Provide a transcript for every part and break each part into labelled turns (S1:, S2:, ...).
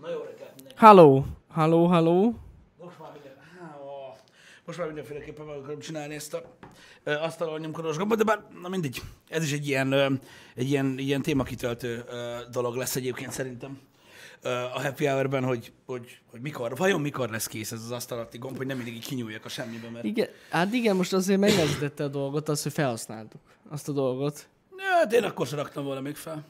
S1: Na jó reggelt mindenki.
S2: Halló, halló, halló.
S1: Most már minden... Há, ó. Most már mindenféleképpen meg akarom csinálni ezt a ö, asztalon nyomkodós gombot, de bár, na mindegy, ez is egy ilyen, ö, egy ilyen, ilyen témakitöltő ö, dolog lesz egyébként szerintem a happy hour-ben, hogy, hogy, hogy mikor, vajon mikor lesz kész ez az asztal alatti gomb, hogy nem mindig így kinyúljak a semmibe, mert
S2: Igen, hát igen, most azért megnehezítette a dolgot, az, hogy felhasználtuk azt a dolgot.
S1: Hát én akkor sem raktam volna még fel,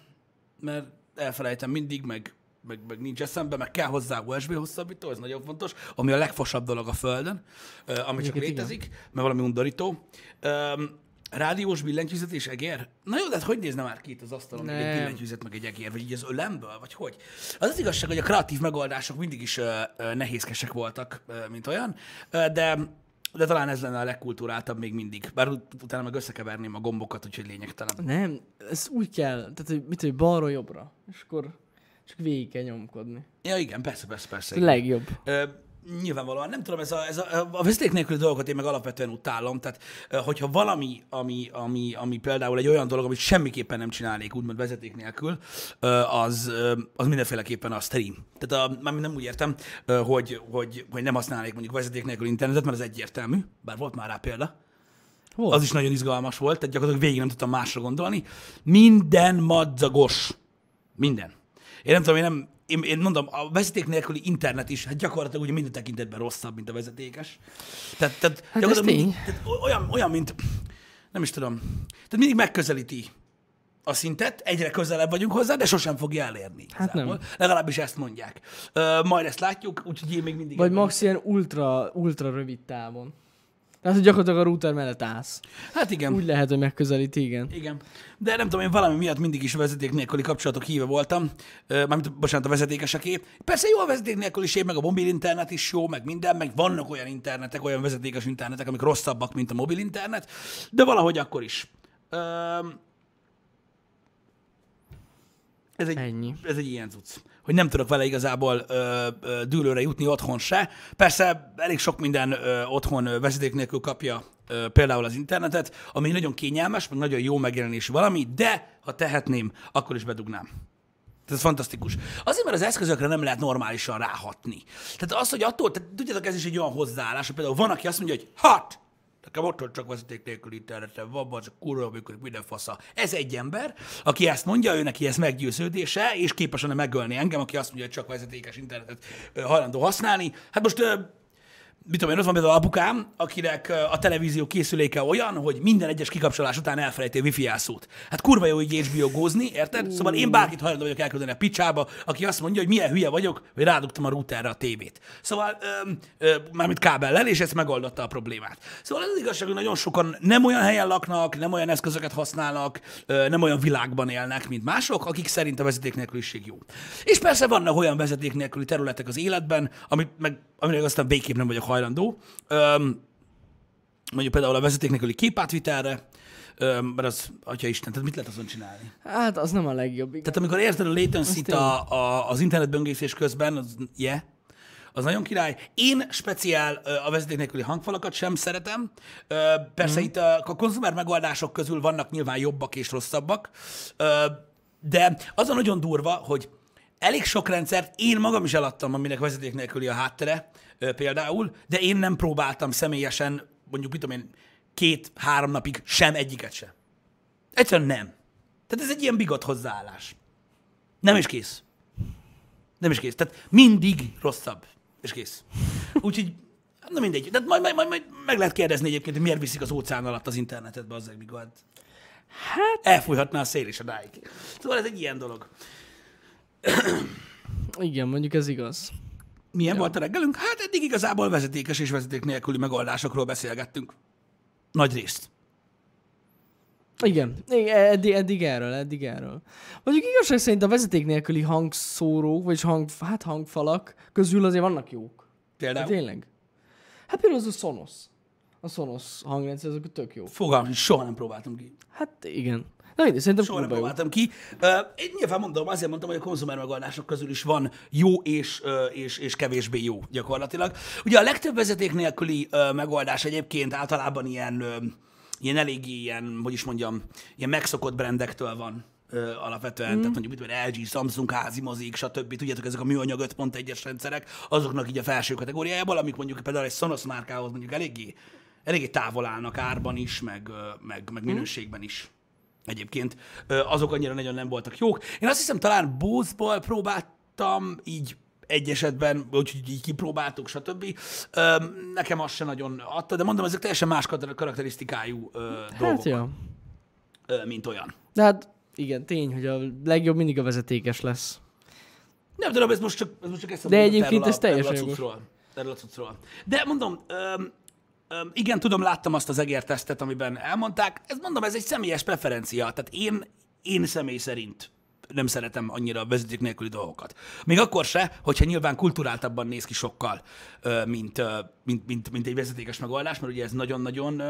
S1: mert elfelejtem mindig, meg, meg, meg nincs eszembe, meg kell hozzá USB hosszabbító, ez nagyon fontos, ami a legfosabb dolog a Földön, ami csak létezik, mert valami undorító. Öm, rádiós billentyűzet és egér? Na jó, de hát hogy nézne már ki itt az asztalon, egy billentyűzet, meg egy egér, vagy így az ölemből, vagy hogy? Az az igazság, hogy a kreatív megoldások mindig is ö, ö, nehézkesek voltak, ö, mint olyan, ö, de de talán ez lenne a legkulturáltabb még mindig. Bár ut- utána meg összekeverném a gombokat, úgyhogy lényegtelen.
S2: Nem, ez úgy kell, tehát hogy mit, hogy balról jobbra, és akkor csak végig kell nyomkodni.
S1: Ja, igen, persze, persze, persze.
S2: A legjobb.
S1: Ö, nyilvánvalóan nem tudom, ez a, ez a, a vezeték nélküli dolgokat én meg alapvetően utálom, tehát hogyha valami, ami, ami, ami például egy olyan dolog, amit semmiképpen nem csinálnék úgymond vezeték nélkül, az, az mindenféleképpen a stream. Tehát a, már nem úgy értem, hogy, hogy, hogy nem használnék mondjuk vezeték nélkül internetet, mert az egyértelmű, bár volt már rá példa.
S2: Hol?
S1: Az is nagyon izgalmas volt, tehát gyakorlatilag végig nem tudtam másra gondolni. Minden madzagos. Minden. Én nem tudom, én nem, én, én mondom, a vezeték nélküli internet is, hát gyakorlatilag ugye minden tekintetben rosszabb, mint a vezetékes. Tehát, tehát,
S2: ez
S1: gyakorlatilag
S2: tény.
S1: tehát olyan, olyan, mint, nem is tudom, tehát mindig megközelíti a szintet, egyre közelebb vagyunk hozzá, de sosem fogja elérni.
S2: Hát nem.
S1: Legalábbis ezt mondják. Ö, majd ezt látjuk, úgyhogy én még mindig...
S2: Vagy max ilyen ultra, ultra rövid távon. Tehát, hogy gyakorlatilag a router mellett állsz.
S1: Hát igen.
S2: Úgy lehet, hogy megközelíti, igen.
S1: Igen. De nem tudom, én valami miatt mindig is vezeték nélküli kapcsolatok híve voltam. Mármint, bocsánat, a vezetékeseké. Persze jó a vezeték nélküliség, meg a mobil internet is jó, meg minden, meg vannak olyan internetek, olyan vezetékes internetek, amik rosszabbak, mint a mobil internet, de valahogy akkor is. Öm, ez egy,
S2: Ennyi.
S1: ez egy ilyen cucc. Hogy nem tudok vele igazából ö, ö, dűlőre jutni otthon se. Persze elég sok minden ö, otthon ö, vezeték nélkül kapja ö, például az internetet, ami nagyon kényelmes, meg nagyon jó megjelenésű valami, de ha tehetném, akkor is bedugnám. Tehát ez fantasztikus. Azért, mert az eszközökre nem lehet normálisan ráhatni. Tehát az, hogy attól, tehát tudjátok, ez is egy olyan hozzáállás, hogy például van, aki azt mondja, hogy hat, nekem otthon csak vezeték nélkül internetem van, az kurva működik, minden fasza. Ez egy ember, aki ezt mondja, ő neki ez meggyőződése, és képes lenne megölni engem, aki azt mondja, hogy csak vezetékes internetet hajlandó használni. Hát most mit tudom én, ott van például apukám, akinek a televízió készüléke olyan, hogy minden egyes kikapcsolás után elfelejti a wifi jelszót. Hát kurva jó így HBO-gózni, érted? Szóval én bárkit hajlandó vagyok elküldeni a picsába, aki azt mondja, hogy milyen hülye vagyok, hogy rádugtam a routerre a tévét. Szóval ö, ö, mármint kábellel, és ez megoldotta a problémát. Szóval az igazság, hogy nagyon sokan nem olyan helyen laknak, nem olyan eszközöket használnak, ö, nem olyan világban élnek, mint mások, akik szerint a vezeték nélküliség jó. És persze vannak olyan vezeték nélküli területek az életben, amit meg, amire aztán végképp nem vagyok hajlandó. Öm, mondjuk például a vezeték nélküli képátvitelre, öm, mert az, atya Isten, tehát mit lehet azon csinálni?
S2: Hát az nem a legjobb. Igen.
S1: Tehát amikor érted a latency a, a, az internetböngészés közben, az, yeah, az nagyon király. Én speciál a vezeték nélküli hangfalakat sem szeretem. Persze mm. itt a, a konzumer megoldások közül vannak nyilván jobbak és rosszabbak, de az a nagyon durva, hogy elég sok rendszert én magam is eladtam, aminek vezeték nélküli a háttere például, de én nem próbáltam személyesen, mondjuk mit tudom én, két-három napig sem egyiket se. Egyszerűen nem. Tehát ez egy ilyen bigot hozzáállás. Nem is kész. Nem is kész. Tehát mindig rosszabb. És kész. Úgyhogy, na mindegy. Tehát majd, majd, majd, majd meg lehet kérdezni egyébként, hogy miért viszik az óceán alatt az internetet be azzal, mikor hát
S2: Hát,
S1: elfújhatná a szél is a dáig. Szóval ez egy ilyen dolog.
S2: Igen, mondjuk ez igaz.
S1: Milyen volt a reggelünk? Hát eddig igazából vezetékes és vezeték nélküli megoldásokról beszélgettünk. Nagy részt.
S2: Igen, eddig, eddig erről, eddig erről. Mondjuk igazság szerint a vezeték nélküli hangszórók, vagy hang, hát hangfalak közül azért vannak jók.
S1: Például.
S2: tényleg. Hát például az a Sonos. A Sonos hangrendszer, azok tök jó.
S1: Fogalmam, soha nem próbáltam ki.
S2: Hát igen. Na mindegy, szerintem
S1: Soha nem próbáltam ki. Ö, Én nyilván mondom, azért mondtam, hogy a konzumer megoldások közül is van jó és, ö, és, és kevésbé jó gyakorlatilag. Ugye a legtöbb vezeték nélküli ö, megoldás egyébként általában ilyen, ö, ilyen eléggé ilyen, hogy is mondjam, ilyen megszokott brandektől van ö, alapvetően, mm. tehát mondjuk mit tudom, én, LG, Samsung, házi mozik, stb. Tudjátok, ezek a műanyag 5.1-es rendszerek, azoknak így a felső kategóriájából, amik mondjuk például egy Sonos márkához mondjuk eléggé, eléggé távol állnak árban is, meg, meg, meg minőségben is. Egyébként azok annyira nagyon nem voltak jók. Én azt hiszem, talán Bose-ból próbáltam így egy esetben, úgyhogy így kipróbáltuk, stb. Nekem azt se nagyon adta, de mondom, ezek teljesen más karakterisztikájú ö, dolgok,
S2: Hát ja.
S1: mint olyan.
S2: De hát igen, tény, hogy a legjobb mindig a vezetékes lesz.
S1: Nem tudom, ez most csak, ez most csak eszembe
S2: De egyébként ez teljesen jogos.
S1: Erről a cuccról. De mondom, öm, öm, igen, tudom, láttam azt az egértesztet, amiben elmondták. Ez mondom, ez egy személyes preferencia. Tehát én, én személy szerint nem szeretem annyira a vezeték nélküli dolgokat. Még akkor se, hogyha nyilván kulturáltabban néz ki sokkal, mint, mint, mint, mint egy vezetékes megoldás, mert ugye ez nagyon-nagyon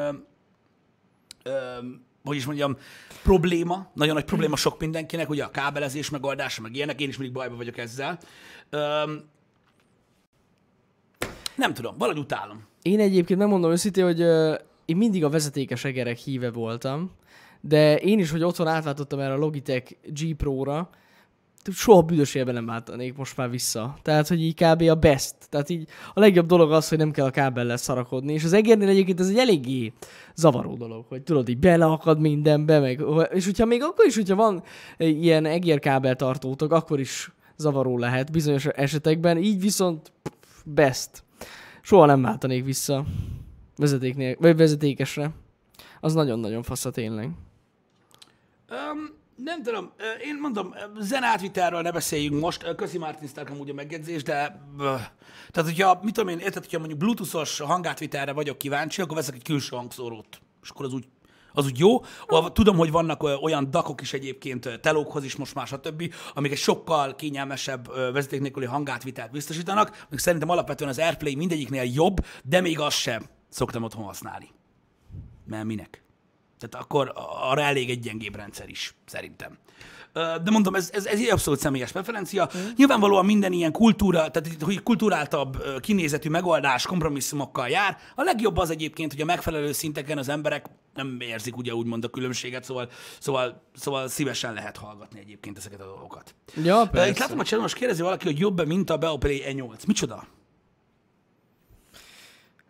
S1: hogy is mondjam, probléma, nagyon nagy probléma sok mindenkinek, ugye a kábelezés megoldása, meg ilyenek, én is mindig bajba vagyok ezzel. Nem tudom, valahogy utálom.
S2: Én egyébként megmondom őszintén, hogy uh, én mindig a vezetékes egerek híve voltam, de én is, hogy otthon átváltottam erre a Logitech G Pro-ra, soha büdös életben nem váltanék most már vissza. Tehát, hogy így kb. a best. Tehát így a legjobb dolog az, hogy nem kell a kábellel szarakodni. És az egérnél egyébként ez egy eléggé zavaró dolog, hogy tudod, így beleakad mindenbe, meg, és hogyha még akkor is, hogyha van ilyen egérkábeltartótok, akkor is zavaró lehet bizonyos esetekben, így viszont best. Soha nem váltanék vissza vezetéknél, vagy vezetékesre. Az nagyon-nagyon fasza tényleg.
S1: Öm, nem tudom, én mondom, ö, zen átvitelről ne beszéljünk most, köszi Martin Stark amúgy a megjegyzés, de tehát hogyha, mit tudom én, érted, hogyha mondjuk bluetoothos hangátvitelre vagyok kíváncsi, akkor veszek egy külső hangszórót, és akkor az úgy, az úgy jó. Tudom, hogy vannak olyan dakok is egyébként telókhoz is most már, stb., amik egy sokkal kényelmesebb vezeték nélküli hangátvitelt biztosítanak, még szerintem alapvetően az AirPlay mindegyiknél jobb, de még azt sem szoktam otthon használni. Mert minek? Tehát akkor arra elég egy gyengébb rendszer is, szerintem. De mondom, ez, ez, ez egy abszolút személyes preferencia. Mm. Nyilvánvalóan minden ilyen kultúra, tehát hogy kulturáltabb kinézetű megoldás kompromisszumokkal jár. A legjobb az egyébként, hogy a megfelelő szinteken az emberek nem érzik ugye úgymond a különbséget, szóval, szóval, szóval szívesen lehet hallgatni egyébként ezeket a dolgokat.
S2: Ja,
S1: Ö, Itt
S2: persze.
S1: látom a csatornán, most kérdezi valaki, hogy jobb-e, mint a Beoplay E8. Micsoda?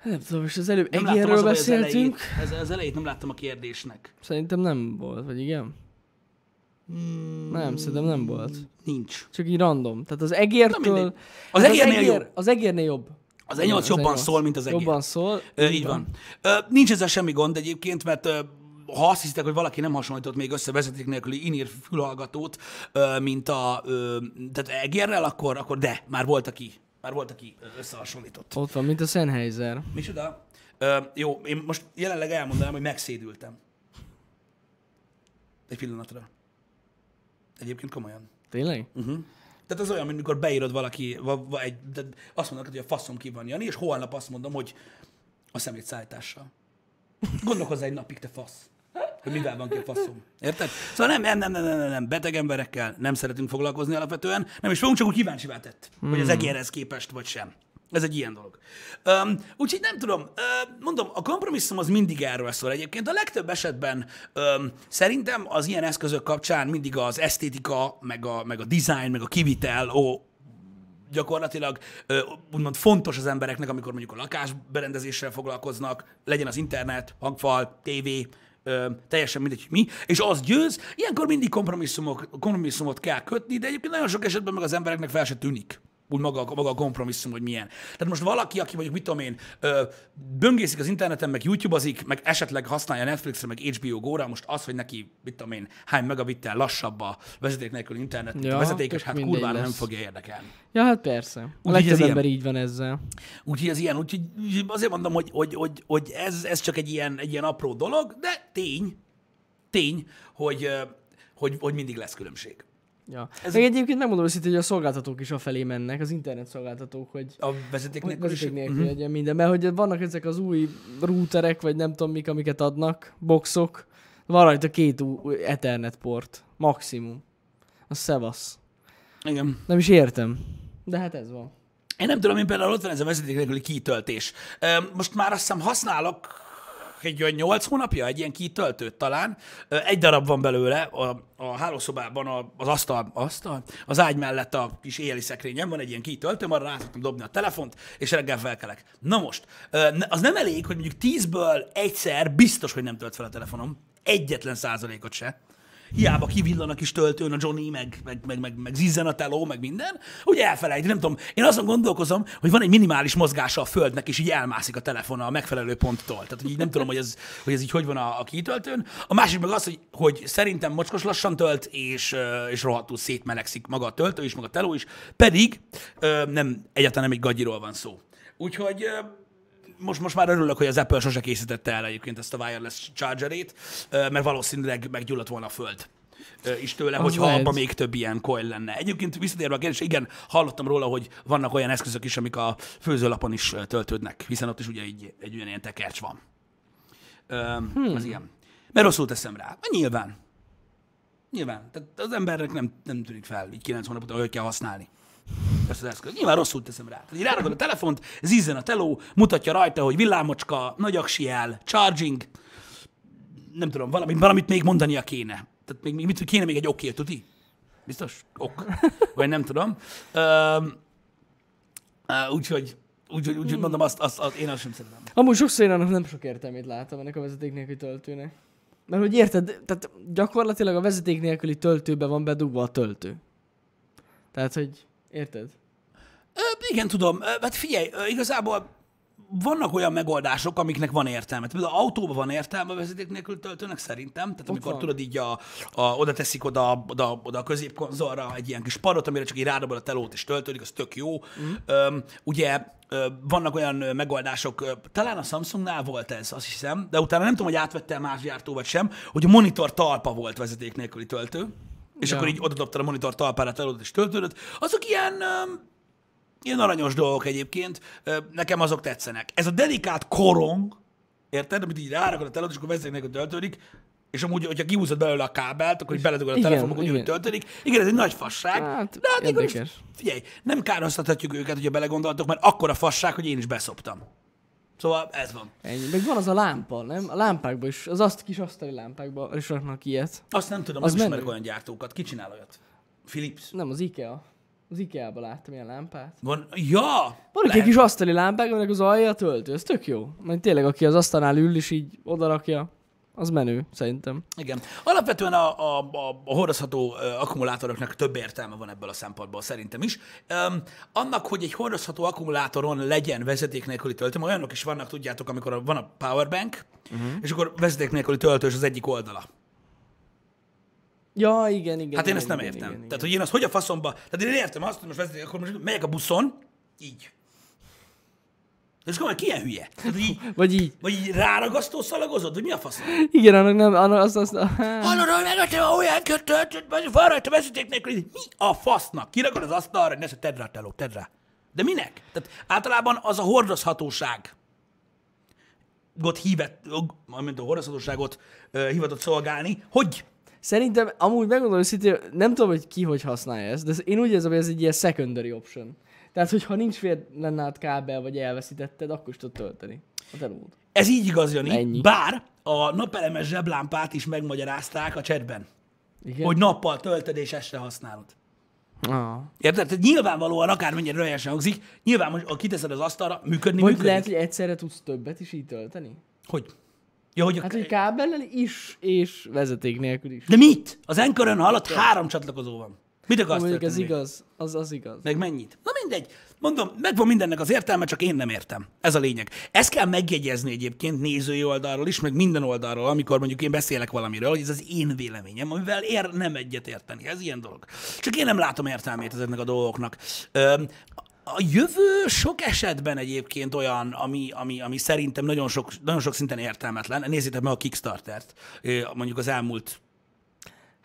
S2: Nem tudom, és az előbb egérről
S1: baj, az elejét,
S2: beszéltünk.
S1: ez, az elejét nem láttam a kérdésnek.
S2: Szerintem nem volt, vagy igen?
S1: Hmm,
S2: Nem, szerintem nem volt.
S1: Nincs.
S2: Csak így random. Tehát az egértől...
S1: Az
S2: Hát
S1: egérnél
S2: egér,
S1: jobb.
S2: Az egérnél jobb.
S1: Az E8 jobban
S2: E8.
S1: szól, mint az egér.
S2: Jobban szól.
S1: Ö, így van. Ö, nincs ezzel semmi gond egyébként, mert ö, ha azt hiszitek, hogy valaki nem hasonlított még össze vezeték nélküli inír fülhallgatót, ö, mint a ö, tehát egérrel, akkor, akkor de, már volt, aki, már volt, aki összehasonlított.
S2: Ott van, mint a Sennheiser.
S1: Micsoda? Ö, jó, én most jelenleg elmondanám, hogy megszédültem. Egy pillanatra. Egyébként komolyan.
S2: Tényleg?
S1: Uh-huh. Tehát az olyan, mint mikor beírod valaki, va, va, egy, de azt mondod, hogy a faszom ki van Jani, és holnap azt mondom, hogy a szemétszállítással. Gondolkozz egy napig, te fasz. Hogy mivel van ki a faszom. Érted? Szóval nem, nem, nem, nem, nem, nem, nem, beteg emberekkel nem szeretünk foglalkozni alapvetően, nem is fogunk, csak úgy kíváncsivá tett, hmm. hogy az egérhez képest vagy sem. Ez egy ilyen dolog. Um, úgyhogy nem tudom, uh, mondom, a kompromisszum az mindig erről szól egyébként. A legtöbb esetben um, szerintem az ilyen eszközök kapcsán mindig az esztétika, meg a, meg a design, meg a kivitel, ó, gyakorlatilag ö, úgymond fontos az embereknek, amikor mondjuk a lakásberendezéssel foglalkoznak, legyen az internet, hangfal, tévé, ö, teljesen mindegy, hogy mi, és az győz, ilyenkor mindig kompromisszumok, kompromisszumot kell kötni, de egyébként nagyon sok esetben meg az embereknek fel se tűnik úgy maga, maga a kompromisszum, hogy milyen. Tehát most valaki, aki mondjuk, mit tudom én, ö, böngészik az interneten, meg YouTube-azik, meg esetleg használja Netflixre, meg HBO Go-ra, most az, hogy neki, mit tudom én, hány megabittel lassabb a vezeték nélkül internet, mint a
S2: Ja,
S1: vezetékes, hát kurvára nem fogja érdekelni.
S2: Ja, hát persze. A
S1: Úgyhogy
S2: legtöbb
S1: ez ilyen.
S2: ember így van ezzel.
S1: Úgyhogy ez ilyen, úgyhogy azért mondom, hogy, hogy, hogy, hogy ez, ez csak egy ilyen, egy ilyen apró dolog, de tény, tény, hogy, hogy, hogy mindig lesz különbség.
S2: Ja.
S1: Ez-
S2: Meg egyébként megmondom őszintén, hogy a szolgáltatók is afelé mennek, az internet szolgáltatók, hogy
S1: A vezeték nélkül is.
S2: vezeték nélkül
S1: Mhm.
S2: legyen minden. Mert hogy vannak ezek az új routerek, vagy nem tudom mik, amiket adnak, boxok. Van rajta két új Ethernet port. Maximum. A szevasz.
S1: Igen.
S2: Nem is értem. De hát ez van.
S1: Én nem tudom, én például ott van ez a vezeték nélküli kitöltés. Most már azt hiszem használok egy olyan 8 hónapja, egy ilyen kitöltőt talán. Egy darab van belőle a, a hálószobában a, az asztal, asztal, az ágy mellett a kis éjjeli szekrényem van egy ilyen kitöltőm, arra rá szoktam dobni a telefont, és reggel felkelek. Na most, az nem elég, hogy mondjuk 10-ből egyszer biztos, hogy nem tölt fel a telefonom. Egyetlen százalékot se. Hiába kivillan a kis töltőn a Johnny, meg, meg, meg, meg, meg zizzen a teló, meg minden, ugye elfelejti, nem tudom. Én azon gondolkozom, hogy van egy minimális mozgása a földnek, és így elmászik a telefon a megfelelő ponttól. Tehát, hogy így nem tudom, hogy ez, hogy ez így hogy van a, a kitöltőn. A másik meg az, hogy, hogy szerintem mocskos lassan tölt, és, és rohadtul szétmelegszik maga a töltő is, maga a teló is, pedig nem, egyáltalán nem egy gagyiról van szó. Úgyhogy most, most már örülök, hogy az Apple sose készítette el egyébként ezt a wireless chargerét, mert valószínűleg meggyulladt volna a föld is tőle,
S2: Az
S1: hogyha
S2: lehet.
S1: abban még több ilyen coil lenne. Egyébként visszatérve a kérdés, igen, hallottam róla, hogy vannak olyan eszközök is, amik a főzőlapon is töltődnek, hiszen ott is ugye egy, egy olyan ilyen tekercs van. Ö, hmm. Az ilyen. Mert rosszul teszem rá. Hát Nyilván. Nyilván. Tehát az embernek nem, nem tűnik fel, így 9 hónap után, hogy kell használni ezt az eszközt. Nyilván rosszul teszem rá. Így ráragod a telefont, zizzen a teló, mutatja rajta, hogy villámocska, nagy aksi jel, charging, nem tudom, valamit, valamit még mondania kéne. Tehát még, még mit, kéne még egy oké, tuti? Biztos? Ok. Vagy nem tudom. Úgyhogy, úgyhogy, úgyhogy mondom, azt, azt, azt, én azt sem szeretem.
S2: Amúgy sokszor én annak nem sok értelmét látom ennek a vezeték nélküli töltőnek. Mert hogy érted, tehát gyakorlatilag a vezeték nélküli töltőbe van bedugva a töltő. Tehát, hogy érted?
S1: Ö, igen, tudom. Ö, Hát figyelj, ö, igazából vannak olyan megoldások, amiknek van értelme. Például autóban van értelme a vezeték nélkül töltőnek szerintem. Tehát amikor
S2: van.
S1: tudod így a, a, oda teszik oda, oda, oda a középkonzolra egy ilyen kis padot, amire csak így rádobod a telót és töltődik, az tök jó. Mm. Öm, ugye vannak olyan megoldások, talán a Samsungnál volt ez, azt hiszem, de utána nem tudom, hogy átvette más gyártó vagy sem, hogy a monitor talpa volt vezeték nélküli töltő, és
S2: Ja.
S1: akkor így oda dobtad a monitor talpára a telót és töltődött. Azok ilyen, Ilyen aranyos dolgok egyébként, nekem azok tetszenek. Ez a dedikált korong, érted, amit így rárakod a telót, és akkor vezeték nélkül töltődik, és amúgy, hogyha kihúzod belőle a kábelt, akkor így beledugod a
S2: Igen,
S1: telefon, akkor úgy
S2: igen.
S1: töltődik. Igen, ez egy nagy fasság.
S2: Hát,
S1: de hát akkor is, figyelj, nem kárhoztathatjuk őket, hogyha belegondoltok, mert akkora fasság, hogy én is beszoptam. Szóval ez van.
S2: Ennyi. Meg van az a lámpa, nem? A lámpákban is, az azt kis asztali lámpákban is raknak ilyet.
S1: Azt nem tudom,
S2: Az
S1: nem ismerek olyan gyártókat. Ki csinál olyat? Philips.
S2: Nem, az IKEA. Az IKEA-ban láttam ilyen lámpát.
S1: Van, ja!
S2: Van egy kis asztali lámpák, aminek az alja töltő, ez tök jó. Majd tényleg, aki az asztalnál ül és így odarakja, az menő, szerintem.
S1: Igen. Alapvetően a, a, a, a hordozható akkumulátoroknak több értelme van ebből a szempontból szerintem is. Um, annak, hogy egy hordozható akkumulátoron legyen vezeték nélküli töltő, olyanok is vannak, tudjátok, amikor a- van a powerbank, uh-huh. és akkor vezeték nélküli töltős az egyik oldala.
S2: Ja, igen, igen.
S1: Hát én
S2: igen,
S1: ezt nem
S2: igen,
S1: értem.
S2: Igen, igen.
S1: Tehát, hogy én azt hogy a faszomba... Tehát én értem azt, hogy most vezeték, akkor most megyek a buszon, így. És akkor ki ilyen hülye? Tehát, így,
S2: Vagy így.
S1: vagy így ráragasztó szalagozod, vagy mi a faszom?
S2: Igen, annak nem, annak azt, azt,
S1: Hallod, hogy megadtam a olyan kötött, vagy van rajta vezeték nélkül. Mi a fasznak? Kirakod az asztalra, hogy ne se tedd rá, teló, tedd rá. De minek? Tehát általában az a hordozhatóság ott hívett, mint a hordozhatóságot ö, hivatott szolgálni, hogy
S2: Szerintem, amúgy megmondom őszintén, nem tudom, hogy ki hogy használja ezt, de én úgy érzem, hogy ez egy ilyen secondary option. Tehát, hogyha nincs fél lenne át kábel, vagy elveszítetted, akkor is tudod tölteni a telót.
S1: ez így igaz, Jani.
S2: Ennyi.
S1: Bár a napelemes zseblámpát is megmagyarázták a chatben,
S2: Igen?
S1: hogy nappal töltöd és este használod.
S2: Ah.
S1: Érted? Tehát nyilvánvalóan, akármennyire röhelyesen hangzik, nyilván, hogy ha kiteszed az asztalra, működni,
S2: Vagy
S1: működik.
S2: lehet, hogy egyszerre tudsz többet is így tölteni?
S1: Hogy? Ja, hogy a...
S2: Hát, hogy kábellel is, és vezeték nélkül is.
S1: De mit? Az Anchor-ön hallott három csatlakozó van. Mit akarsz
S2: Mondjuk ez igaz, az, az igaz.
S1: Meg mennyit? Mindegy. Mondom, megvan mindennek az értelme, csak én nem értem. Ez a lényeg. Ezt kell megjegyezni egyébként nézői oldalról is, meg minden oldalról, amikor mondjuk én beszélek valamiről, hogy ez az én véleményem, amivel ér nem egyet érteni. Ez ilyen dolog. Csak én nem látom értelmét ezeknek a dolgoknak. A jövő sok esetben egyébként olyan, ami, ami, ami szerintem nagyon sok, nagyon sok szinten értelmetlen. Nézzétek meg a Kickstartert, mondjuk az elmúlt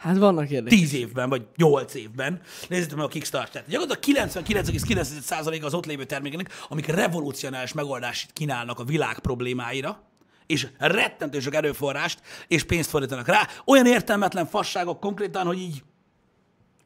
S2: Hát vannak érdekes.
S1: 10 évben, vagy 8 évben, nézzétek meg a Kickstarter-t. Gyakorlatilag 99,9% az ott lévő termékeknek, amik revolucionális megoldást kínálnak a világ problémáira, és rettentő sok erőforrást és pénzt fordítanak rá. Olyan értelmetlen fasságok konkrétan, hogy így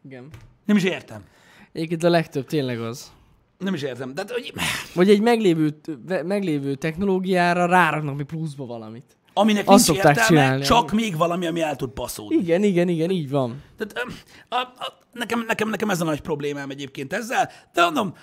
S2: Igen.
S1: nem is értem.
S2: Egyébként a legtöbb tényleg az.
S1: Nem is értem. Tehát, hogy...
S2: Vagy egy meglévő, meglévő technológiára ráraknak még pluszba valamit.
S1: Aminek
S2: Azt
S1: nincs értelme,
S2: csinálni,
S1: csak még valami, ami el tud passzolni.
S2: Igen, igen, igen, így van.
S1: Tehát, a, a, nekem, nekem, nekem ez a nagy problémám egyébként ezzel, de mondom,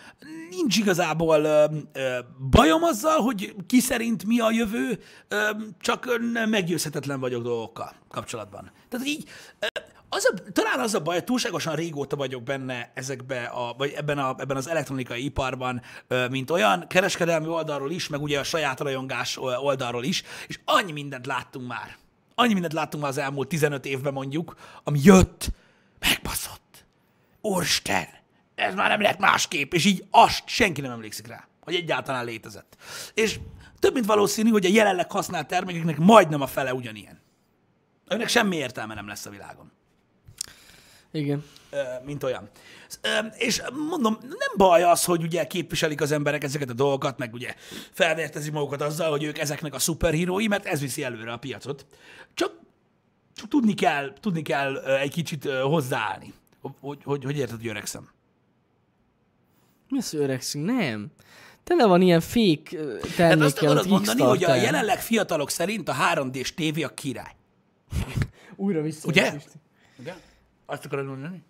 S1: nincs igazából ö, ö, bajom azzal, hogy ki szerint mi a jövő, ö, csak meggyőzhetetlen vagyok dolgokkal kapcsolatban. Tehát így, ö, az a, talán az a baj, túlságosan régóta vagyok benne ezekbe a, vagy ebben, a, ebben az elektronikai iparban, mint olyan, kereskedelmi oldalról is, meg ugye a saját rajongás oldalról is, és annyi mindent láttunk már. Annyi mindent láttunk már az elmúlt 15 évben mondjuk, ami jött, megbaszott. Úristen, ez már nem lett másképp, és így azt senki nem emlékszik rá, hogy egyáltalán létezett. És több mint valószínű, hogy a jelenleg használt termékeknek majdnem a fele ugyanilyen. Önnek semmi értelme nem lesz a világon
S2: Igen.
S1: mint olyan. És mondom, nem baj az, hogy ugye képviselik az emberek ezeket a dolgokat, meg ugye felvértezik magukat azzal, hogy ők ezeknek a szuperhírói, mert ez viszi előre a piacot. Csak, csak tudni kell, tudni kell egy kicsit hozzáállni. Hogy, hogy, hogy érted, hogy öregszem?
S2: Mi az, öregszünk? Nem. Tele van ilyen fake ö,
S1: Tehát azt
S2: termékkel,
S1: akarod mondani, hogy a jelenleg fiatalok szerint a 3D-s tévé a király.
S2: Újra vissza.
S1: Ugye? Igen? Azt akarod mondani?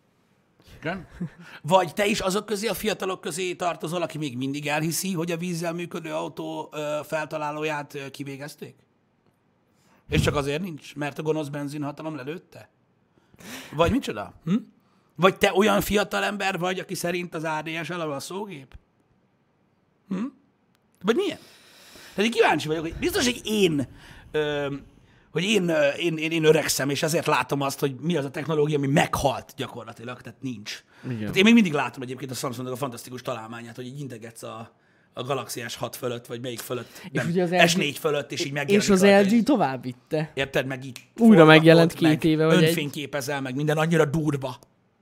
S1: Igen? Vagy te is azok közé, a fiatalok közé tartozol, aki még mindig elhiszi, hogy a vízzel működő autó feltalálóját kivégezték? És csak azért nincs, mert a gonosz benzinhatalom lelőtte? Vagy micsoda? Hm? Vagy te olyan fiatal ember vagy, aki szerint az ADS alapul a szógép? Hm? Vagy milyen? Tehát én kíváncsi vagyok, hogy biztos, hogy én, ö, hogy én, én, én, én öregszem, és ezért látom azt, hogy mi az a technológia, ami meghalt gyakorlatilag, tehát nincs.
S2: Igen.
S1: Tehát én még mindig látom egyébként a Samsungnak a fantasztikus találmányát, hogy így integetsz a, a Galaxy S6 fölött, vagy melyik fölött,
S2: És
S1: nem,
S2: ugye az LG
S1: S4 fölött, és így megjelenik
S2: És az
S1: rajta egy-
S2: LG tovább vitte.
S1: Érted, meg így
S2: Újra megjelent két
S1: meg
S2: éve, vagy egy-
S1: Önfényképezel, meg minden annyira durva.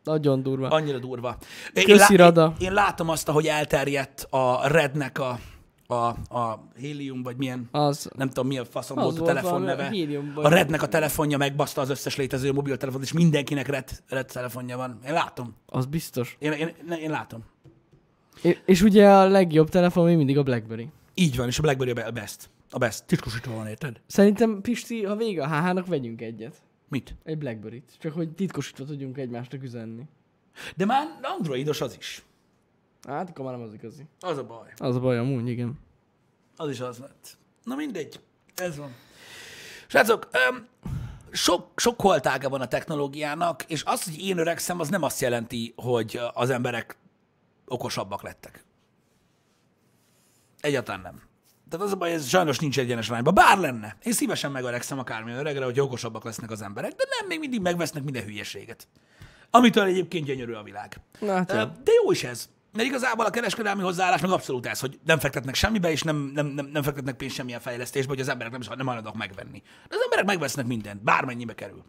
S2: Nagyon durva.
S1: Annyira durva. Én,
S2: Köszi,
S1: lá-
S2: Rada.
S1: én, én látom azt, hogy elterjedt a Rednek a, a, a Helium, vagy milyen,
S2: Az.
S1: nem tudom mi a faszom volt a telefon neve.
S2: a
S1: Rednek a telefonja megbaszta az összes létező mobiltelefont, és mindenkinek Red, Red telefonja van. Én látom.
S2: Az biztos.
S1: Én, én, én, én látom.
S2: És, és ugye a legjobb telefon még mindig a Blackberry.
S1: Így van, és a Blackberry a best. A best. Titkosítva van, érted?
S2: Szerintem, Pisti, ha vége a HH-nak, vegyünk egyet.
S1: Mit?
S2: Egy Blackberry-t. Csak hogy titkosítva tudjunk egymásnak üzenni.
S1: De már androidos az is.
S2: Hát, akkor már nem az igazi.
S1: Az a baj.
S2: Az a baj, amúgy, igen.
S1: Az is az lett. Na mindegy, ez van. Srácok, öm, sok, sok holtága van a technológiának, és az, hogy én öregszem, az nem azt jelenti, hogy az emberek okosabbak lettek. Egyáltalán nem. Tehát az a baj, ez sajnos nincs egyenes arányba. Bár lenne. Én szívesen megöregszem akármilyen öregre, hogy okosabbak lesznek az emberek, de nem, még mindig megvesznek minden hülyeséget. Amitől egyébként gyönyörű a világ.
S2: Na, hát.
S1: De jó is ez. Mert igazából a kereskedelmi hozzáállás meg abszolút ez, hogy nem fektetnek semmibe, és nem, nem, nem, nem fektetnek pénzt semmilyen fejlesztésbe, hogy az emberek nem, nem hajlandóak megvenni. De az emberek megvesznek mindent, bármennyibe kerül.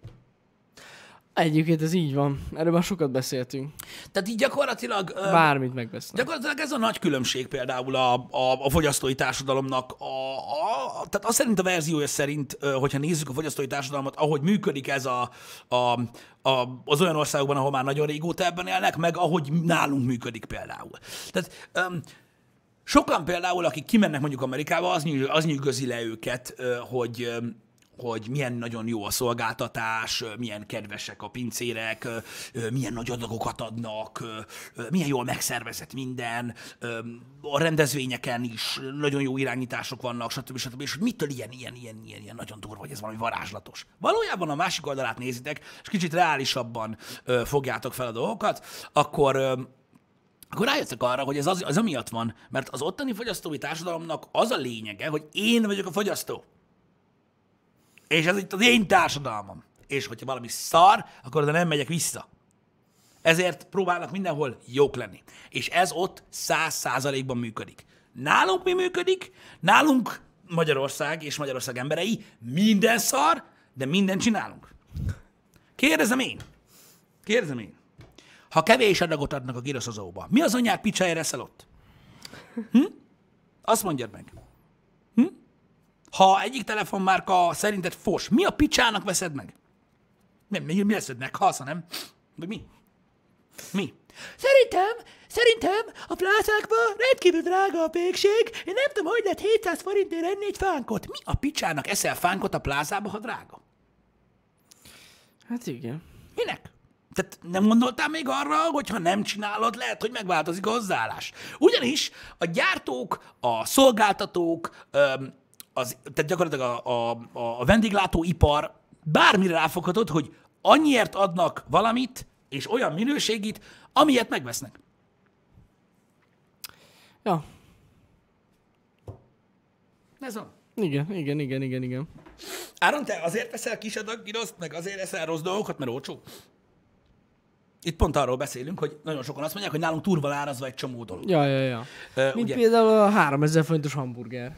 S2: Egyébként ez így van. Erről már sokat beszéltünk.
S1: Tehát így gyakorlatilag...
S2: Bármit megvesznek.
S1: Gyakorlatilag ez a nagy különbség például a, a, a fogyasztói társadalomnak, a, a, tehát az szerint a verziója szerint, hogyha nézzük a fogyasztói társadalmat, ahogy működik ez a, a, a, az olyan országokban, ahol már nagyon régóta ebben élnek, meg ahogy nálunk működik például. Tehát um, sokan például, akik kimennek mondjuk Amerikába, az, nyűg, az nyűgözi le őket, hogy hogy milyen nagyon jó a szolgáltatás, milyen kedvesek a pincérek, milyen nagy adagokat adnak, milyen jól megszervezett minden, a rendezvényeken is nagyon jó irányítások vannak, stb. stb. És hogy mitől ilyen, ilyen, ilyen, ilyen, ilyen nagyon durva, hogy ez valami varázslatos. Valójában a másik oldalát nézitek, és kicsit reálisabban fogjátok fel a dolgokat, akkor akkor rájöttek arra, hogy ez az, az amiatt van, mert az ottani fogyasztói társadalomnak az a lényege, hogy én vagyok a fogyasztó. És ez itt az én társadalmam. És hogyha valami szar, akkor oda nem megyek vissza. Ezért próbálnak mindenhol jók lenni. És ez ott száz százalékban működik. Nálunk mi működik? Nálunk Magyarország és Magyarország emberei minden szar, de mindent csinálunk. Kérdezem én. Kérdezem én. Ha kevés adagot adnak a giroszozóba, mi az anyák picsájára eszel ott? Hm? Azt mondjad meg. Ha egyik telefonmárka szerinted fos, mi a picsának veszed meg? Mi, mi, mi lesz, hogy meghalsz, ha nem? Vagy mi? Mi? Szerintem, szerintem a plázákban rendkívül drága a pékség. Én nem tudom, hogy lehet 700 forintért enni egy fánkot. Mi a picsának eszel fánkot a plázába, ha drága?
S2: Hát igen.
S1: Minek? Tehát nem gondoltál még arra, hogy ha nem csinálod, lehet, hogy megváltozik a hozzáállás. Ugyanis a gyártók, a szolgáltatók, öm, az, tehát gyakorlatilag a, a, a vendéglátóipar bármire ráfoghatod, hogy annyiért adnak valamit, és olyan minőségit, amilyet megvesznek.
S2: Ja.
S1: Ez van.
S2: Igen, igen, igen, igen, igen.
S1: Áron, te azért veszel kis adag giroszt, meg azért eszel rossz dolgokat, mert olcsó? Itt pont arról beszélünk, hogy nagyon sokan azt mondják, hogy nálunk túl van árazva egy csomó dolog.
S2: Ja, ja, ja.
S1: Ö,
S2: Mint
S1: ugye?
S2: például a 3000 forintos hamburger.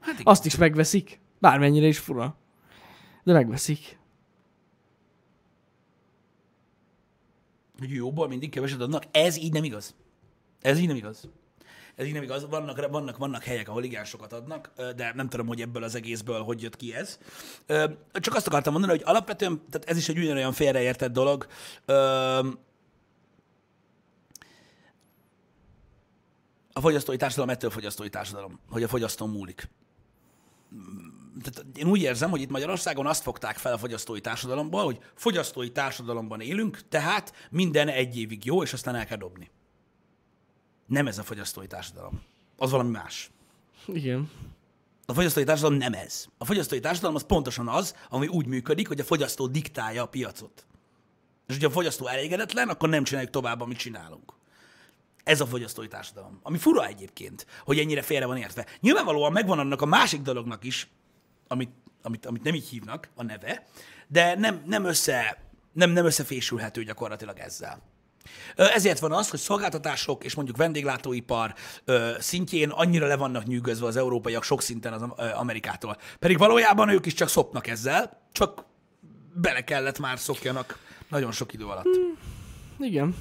S1: Hát igen.
S2: Azt is megveszik. Bármennyire is fura. De megveszik.
S1: hogy jóból mindig keveset adnak. Ez így nem igaz. Ez így nem igaz. Ez így nem igaz. Vannak, vannak, vannak helyek, ahol igen sokat adnak, de nem tudom, hogy ebből az egészből hogy jött ki ez. Csak azt akartam mondani, hogy alapvetően, tehát ez is egy ugyanolyan félreértett dolog. A fogyasztói társadalom ettől fogyasztói társadalom, hogy a fogyasztó múlik. Tehát én úgy érzem, hogy itt Magyarországon azt fogták fel a fogyasztói társadalomból, hogy fogyasztói társadalomban élünk, tehát minden egy évig jó, és aztán el kell dobni. Nem ez a fogyasztói társadalom. Az valami más.
S2: Igen.
S1: A fogyasztói társadalom nem ez. A fogyasztói társadalom az pontosan az, ami úgy működik, hogy a fogyasztó diktálja a piacot. És hogyha a fogyasztó elégedetlen, akkor nem csináljuk tovább, amit csinálunk. Ez a fogyasztói társadalom. Ami fura egyébként, hogy ennyire félre van értve. Nyilvánvalóan megvan annak a másik dolognak is, amit, amit, amit nem így hívnak, a neve, de nem, nem, össze, nem, nem összefésülhető gyakorlatilag ezzel. Ezért van az, hogy szolgáltatások és mondjuk vendéglátóipar szintjén annyira le vannak nyűgözve az európaiak sok szinten az Amerikától. Pedig valójában ők is csak szopnak ezzel, csak bele kellett már szokjanak nagyon sok idő alatt.
S2: Igen.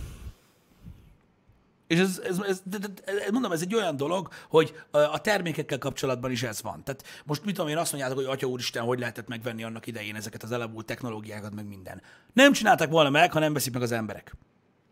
S1: És ez, ez, ez, ez, mondom, ez egy olyan dolog, hogy a termékekkel kapcsolatban is ez van. Tehát most mit tudom én, azt mondjátok, hogy Atya úristen, hogy lehetett megvenni annak idején ezeket az elavult technológiákat, meg minden. Nem csinálták volna meg, ha nem veszik meg az emberek.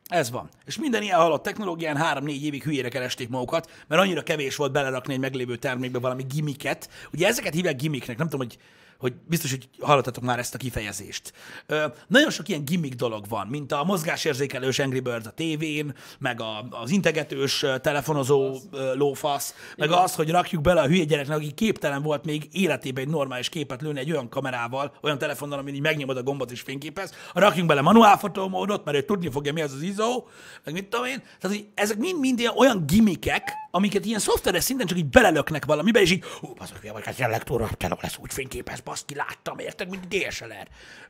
S1: Ez van. És minden ilyen halott technológián három-négy évig hülyére keresték magukat, mert annyira kevés volt belerakni egy meglévő termékbe valami gimiket. Ugye ezeket hívják gimiknek, nem tudom, hogy hogy biztos, hogy hallottatok már ezt a kifejezést. Ö, nagyon sok ilyen gimmick dolog van, mint a mozgásérzékelős Angry Birds a tévén, meg a, az integetős telefonozó ö, lófasz, meg az, hogy rakjuk bele a hülye gyereknek, aki képtelen volt még életében egy normális képet lőni egy olyan kamerával, olyan telefonnal, amin így megnyomod a gombot és fényképez, rakjunk bele manuálfotómódot, mert ő tudni fogja, mi az az ISO, meg mit tudom én. Tehát, hogy ezek mind-mind olyan gimmickek, amiket ilyen szoftveres szinten csak így belelöknek valamibe, és így, hú, az vagy hát tényleg túl lesz úgy fényképez, baszki, láttam, érted, mint DSLR.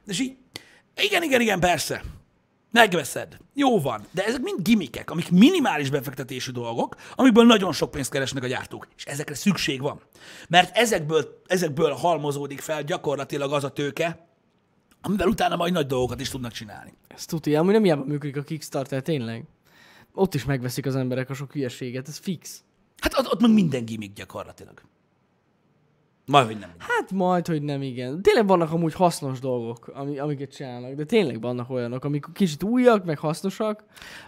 S1: És így, igen, igen, igen, persze. Megveszed. Jó van. De ezek mind gimikek, amik minimális befektetésű dolgok, amikből nagyon sok pénzt keresnek a gyártók. És ezekre szükség van. Mert ezekből, ezekből halmozódik fel gyakorlatilag az a tőke, amivel utána majd nagy dolgokat is tudnak csinálni.
S2: Ez tudja, amúgy nem hiába működik a Kickstarter, tényleg. Ott is megveszik az emberek a sok hülyeséget, ez fix.
S1: Hát ott, ott meg minden gimmick gyakorlatilag. Majd, hogy nem.
S2: Hát majd, hogy nem, igen. Tényleg vannak amúgy hasznos dolgok, ami, amiket csinálnak, de tényleg vannak olyanok, amik kicsit újak, meg hasznosak,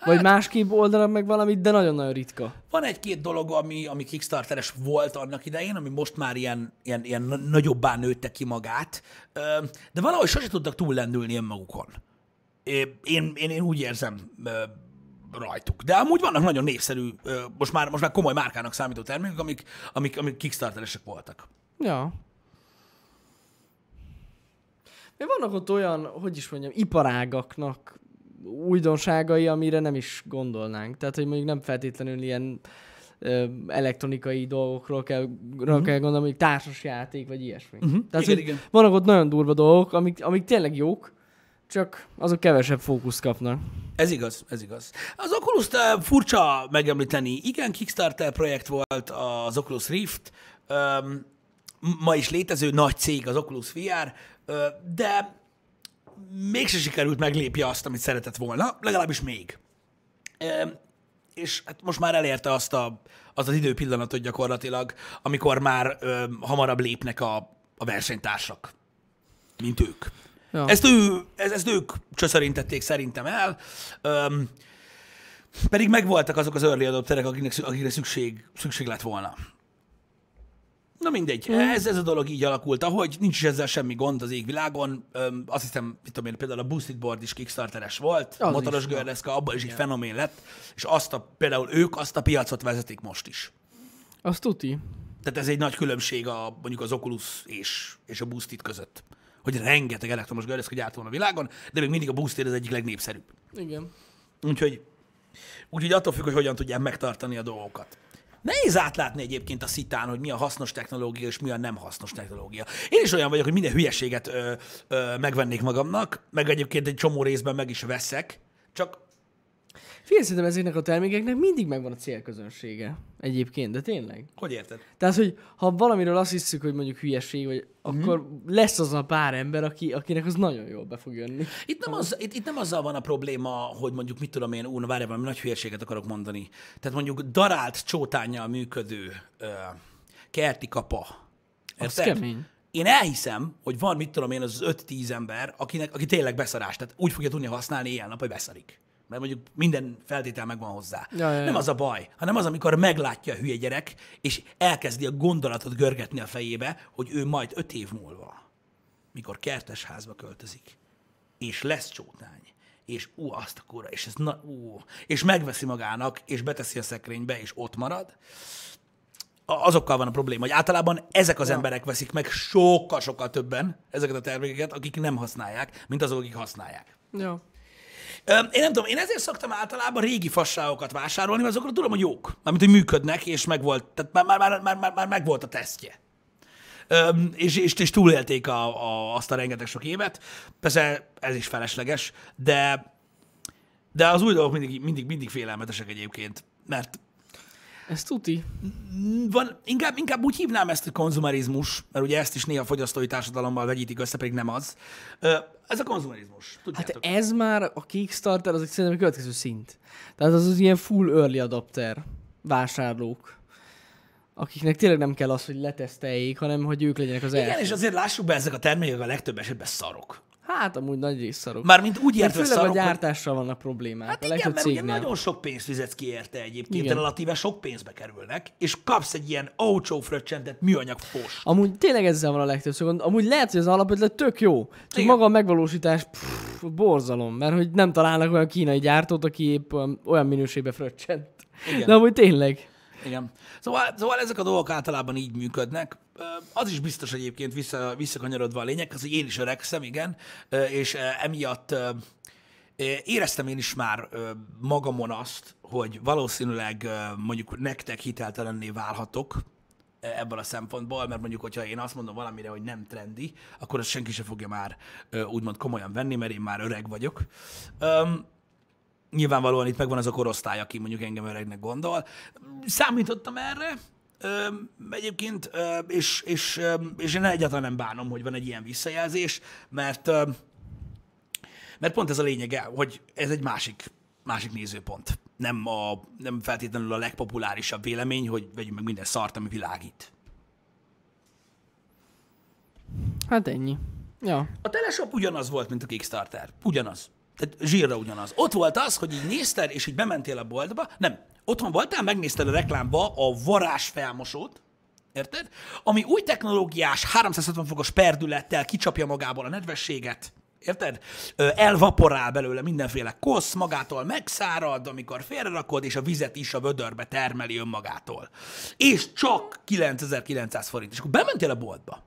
S2: vagy másképp oldanak meg valamit, de nagyon-nagyon ritka.
S1: Van egy-két dolog, ami, ami Kickstarteres volt annak idején, ami most már ilyen, ilyen, ilyen na- nagyobbá nőtte ki magát, de valahogy sose tudtak túllendülni önmagukon. Én, én, én úgy érzem rajtuk. De amúgy vannak nagyon népszerű, most már, most már komoly márkának számító termékek, amik, amik, amik Kickstarteresek voltak.
S2: Ja. De vannak ott olyan, hogy is mondjam, iparágaknak újdonságai, amire nem is gondolnánk. Tehát, hogy mondjuk nem feltétlenül ilyen ö, elektronikai dolgokról kell, uh-huh. kell gondolni, mondjuk társasjáték, vagy ilyesmi. Uh-huh. Tehát.
S1: Igen,
S2: hogy
S1: igen.
S2: vannak ott nagyon durva dolgok, amik, amik tényleg jók, csak azok kevesebb fókuszt kapnak.
S1: Ez igaz, ez igaz. Az oculus furcsa megemlíteni. Igen, Kickstarter projekt volt az Oculus Rift, Öm, ma is létező nagy cég az Oculus VR, de mégse sikerült meglépje azt, amit szeretett volna, legalábbis még. És hát most már elérte azt a, az, az időpillanatot gyakorlatilag, amikor már hamarabb lépnek a, a versenytársak, mint ők.
S2: Ja.
S1: Ezt, ő, ez, ezt ők csöszerintették szerintem el. Öm, pedig megvoltak azok az early adopterek, akiknek, akikre szükség, szükség lett volna. Na mindegy, mm. ez, ez a dolog így alakult, ahogy nincs is ezzel semmi gond az égvilágon. Öm, azt hiszem, mit tudom én, például a Boosted Board is Kickstarteres volt, a
S2: Az
S1: motoros
S2: is,
S1: gördeszka, abban is egy fenomén lett, és azt a, például ők azt a piacot vezetik most is.
S2: Azt tuti.
S1: Tehát ez egy nagy különbség a, mondjuk az Oculus és, és a Boosted között. Hogy rengeteg elektromos gördeszka gyárt van a világon, de még mindig a Boosted az egyik legnépszerűbb.
S2: Igen.
S1: Úgyhogy, úgyhogy attól függ, hogy hogyan tudják megtartani a dolgokat. Nehéz átlátni egyébként a szitán, hogy mi a hasznos technológia, és mi a nem hasznos technológia. Én is olyan vagyok, hogy minden hülyeséget ö, ö, megvennék magamnak, meg egyébként egy csomó részben meg is veszek, csak
S2: Figyelj, szerintem ezeknek a termékeknek mindig megvan a célközönsége. Egyébként, de tényleg.
S1: hogy érted?
S2: Tehát, hogy ha valamiről azt hiszük, hogy mondjuk hülyeség, vagy akkor lesz az a pár ember, aki, akinek az nagyon jól be fog jönni.
S1: Itt nem, az, itt, itt nem azzal van a probléma, hogy mondjuk mit tudom én, úr, várjál, valami nagy hülyeséget akarok mondani. Tehát mondjuk darált csótányjal működő ö, kerti kapa.
S2: Az
S1: Érted?
S2: kemény.
S1: Én elhiszem, hogy van, mit tudom én, az 5-10 ember, akinek, aki tényleg beszarás. Tehát úgy fogja tudni használni ilyen-nap, hogy beszarik. Mert mondjuk minden feltétel megvan hozzá.
S2: Ja, ja, ja.
S1: Nem az a baj, hanem az, amikor meglátja a hülye gyerek, és elkezdi a gondolatot görgetni a fejébe, hogy ő majd öt év múlva, mikor kertes házba költözik, és lesz csótány, és ú, azt a kura, és ez na, ú, és megveszi magának, és beteszi a szekrénybe, és ott marad, azokkal van a probléma, hogy általában ezek az ja. emberek veszik meg sokkal-sokkal többen ezeket a termékeket, akik nem használják, mint azok, akik használják.
S2: Ja.
S1: Én nem tudom, én ezért szoktam általában régi fasságokat vásárolni, mert azokra tudom, hogy jók. Mármint, hogy működnek, és megvolt, tehát már, már, már, már, már, megvolt a tesztje. Öm, és, és, és túlélték a, a, azt a rengeteg sok évet. Persze ez is felesleges, de, de az új dolgok mindig, mindig, mindig félelmetesek egyébként, mert
S2: Ez tuti.
S1: van, inkább, inkább úgy hívnám ezt, hogy konzumerizmus, mert ugye ezt is néha a fogyasztói társadalommal vegyítik össze, pedig nem az. Ez a konzumerizmus.
S2: Hát
S1: Tudjátok.
S2: ez már a Kickstarter, az egy szerintem a következő szint. Tehát az az ilyen full early adapter vásárlók, akiknek tényleg nem kell az, hogy leteszteljék, hanem hogy ők legyenek az
S1: Igen,
S2: első.
S1: és azért lássuk be, ezek a termékek a legtöbb esetben szarok.
S2: Hát amúgy nagy rész szarok.
S1: Mármint úgy értve
S2: főleg
S1: szarok,
S2: a
S1: hogy...
S2: gyártással vannak problémák.
S1: Hát
S2: a
S1: igen, mert ugye
S2: cégnél.
S1: nagyon sok pénzt fizetsz ki érte egyébként,
S2: Igen.
S1: relatíve sok pénzbe kerülnek, és kapsz egy ilyen olcsó fröccsentet műanyag fos.
S2: Amúgy tényleg ezzel van a legtöbb gond. Amúgy lehet, hogy az alapötlet tök jó. Csak
S1: Igen.
S2: maga a megvalósítás pff, borzalom, mert hogy nem találnak olyan kínai gyártót, aki épp olyan, olyan minőségbe fröccsent.
S1: Igen.
S2: De amúgy tényleg.
S1: Igen. Szóval, szóval ezek a dolgok általában így működnek. Az is biztos egyébként vissza, visszakanyarodva a lényeg, az, hogy én is öregszem, igen, és emiatt éreztem én is már magamon azt, hogy valószínűleg mondjuk nektek hiteltelenné válhatok ö, ebből a szempontból, mert mondjuk, hogyha én azt mondom valamire, hogy nem trendi, akkor azt senki se fogja már úgymond komolyan venni, mert én már öreg vagyok. Nyilvánvalóan itt megvan az a korosztály, aki mondjuk engem öregnek gondol. Számítottam erre, egyébként, és, és, és én egyáltalán nem bánom, hogy van egy ilyen visszajelzés, mert, mert pont ez a lényege, hogy ez egy másik, másik nézőpont. Nem, a, nem feltétlenül a legpopulárisabb vélemény, hogy vegyünk meg minden szart, ami világít.
S2: Hát ennyi. Ja.
S1: A Teleshop ugyanaz volt, mint a Kickstarter. Ugyanaz. Tehát zsírra ugyanaz. Ott volt az, hogy így nézted, és így bementél a boltba. Nem. Otthon voltál, megnézted a reklámba a varázs felmosót, érted? Ami új technológiás, 360 fokos perdülettel kicsapja magából a nedvességet, Érted? Elvaporál belőle mindenféle kosz, magától megszárad, amikor félrerakod, és a vizet is a vödörbe termeli önmagától. És csak 9900 forint. És akkor bementél a boltba,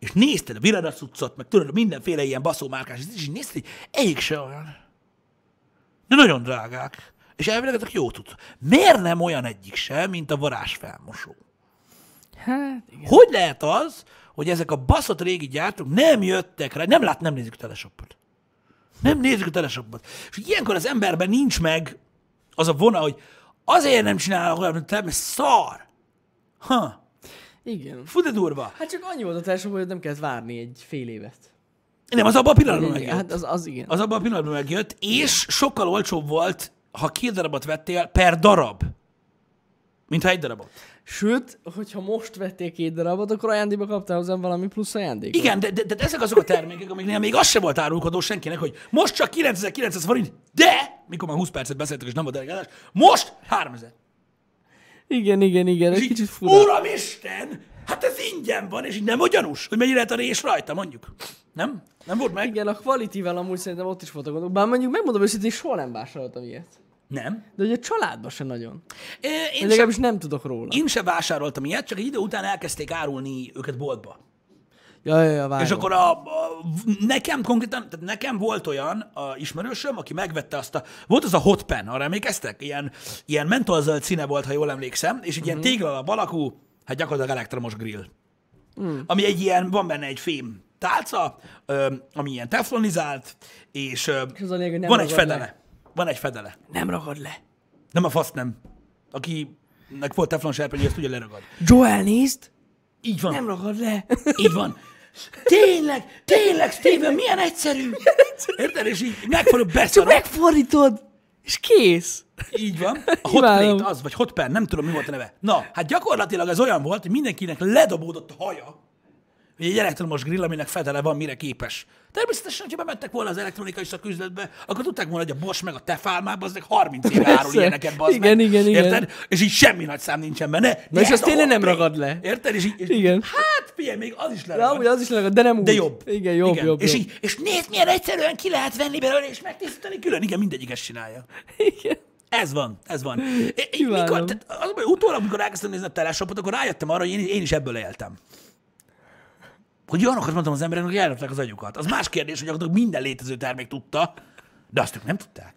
S1: és nézted a Virada cuccot, meg tudod, mindenféle ilyen baszómárkás, és nézted, hogy egyik se olyan. De nagyon drágák. És elvileg ezek jó tud. Miért nem olyan egyik se, mint a varázsfelmosó?
S2: Hát igen.
S1: Hogy lehet az, hogy ezek a baszott régi gyártók nem jöttek rá, nem lát, nem nézik a teleshopot. Nem nézik a teleshopot. És ilyenkor az emberben nincs meg az a vona, hogy azért nem csinálok olyan, mint te, mert szar. Ha,
S2: Igen.
S1: fú de durva.
S2: Hát csak annyi volt a társadalom, hogy nem kellett várni egy fél évet.
S1: Nem, az abban a pillanatban megjött.
S2: Hát az, az igen.
S1: Az abban a pillanatban megjött, és sokkal olcsóbb volt, ha két darabot vettél per darab, mint ha egy darabot.
S2: Sőt, hogyha most vettél két darabot, akkor ajándékba kaptál hozzá valami plusz ajándékot.
S1: Igen, de, de, de ezek azok a termékek, amiknél még az sem volt árulkodó senkinek, hogy most csak 9900 forint, de, mikor már 20 percet beszéltük, és nem volt delegálás, most 3000.
S2: Igen, igen, igen, egy kicsit fura.
S1: Uramisten, hát ez ingyen van, és így nem vagy gyanús, hogy mennyire lehet a rés rajta, mondjuk. Nem? Nem volt meg?
S2: Igen, a quality-vel amúgy szerintem ott is voltak gondok. Bár mondjuk megmondom őszintén, soha nem vásároltam ilyet.
S1: Nem.
S2: De ugye a családban se nagyon.
S1: Ö,
S2: Én legalábbis nem tudok róla.
S1: én sem vásároltam ilyet, csak egy idő után elkezdték árulni őket boltba.
S2: Ja, ja, ja, vágom.
S1: És akkor a, a, nekem konkrétan, tehát nekem volt olyan a ismerősöm, aki megvette azt a, volt az a hot pen, arra emlékeztek? Ilyen, ilyen mentolzöld színe volt, ha jól emlékszem, és egy ilyen téglalap alakú, hát gyakorlatilag elektromos grill. Mm. Ami egy ilyen, van benne egy fém tálca, ö, ami ilyen teflonizált, és, ö,
S2: És az a lényeg,
S1: van egy fedele.
S2: le.
S1: Van egy fedele.
S2: Nem ragad le.
S1: Nem a fasz nem. Akinek volt teflon serpenyő, azt ugye leragad.
S2: Joel, nézd!
S1: Így van.
S2: Nem ragad le.
S1: Így van. Tényleg, tényleg, Steven, milyen egyszerű. Érted? És így megfelelő
S2: Csak
S1: beszarok.
S2: megfordítod, és kész.
S1: Így van. A hot
S2: Imádom.
S1: plate az, vagy hot pen, nem tudom, mi volt a neve. Na, hát gyakorlatilag ez olyan volt, hogy mindenkinek ledobódott a haja, egy elektromos grill, aminek fedele van, mire képes. Természetesen, hogyha bementek volna az elektronikai szaküzletbe, akkor tudták volna, hogy a Bosch meg a Tefal az meg 30 éve árul ilyeneket, bazd
S2: Igen,
S1: meg.
S2: igen, igen.
S1: Érted? És így semmi nagy szám nincsen benne.
S2: Na és
S1: ez
S2: az
S1: a
S2: tényleg nem ragad le.
S1: Érted? És így, és
S2: Igen.
S1: Hát, figyelj, még az is
S2: De
S1: leragad.
S2: amúgy az is leragad, de nem úgy.
S1: De jobb.
S2: Igen, jobb,
S1: igen.
S2: jobb,
S1: és,
S2: jobb.
S1: Így, és nézd, milyen egyszerűen ki lehet venni belőle, és megtisztítani külön. Igen, mindegyik ezt csinálja.
S2: Igen.
S1: Ez van, ez van. É- é-
S2: Imádom.
S1: Mikor, tehát az, utólag, amikor elkezdtem nézni a teleshopot, akkor rájöttem arra, hogy én, én is ebből éltem. Hogy olyanokat mondtam az embereknek, hogy elrakták az agyukat. Az más kérdés, hogy gyakorlatilag minden létező termék tudta, de azt ők nem tudták.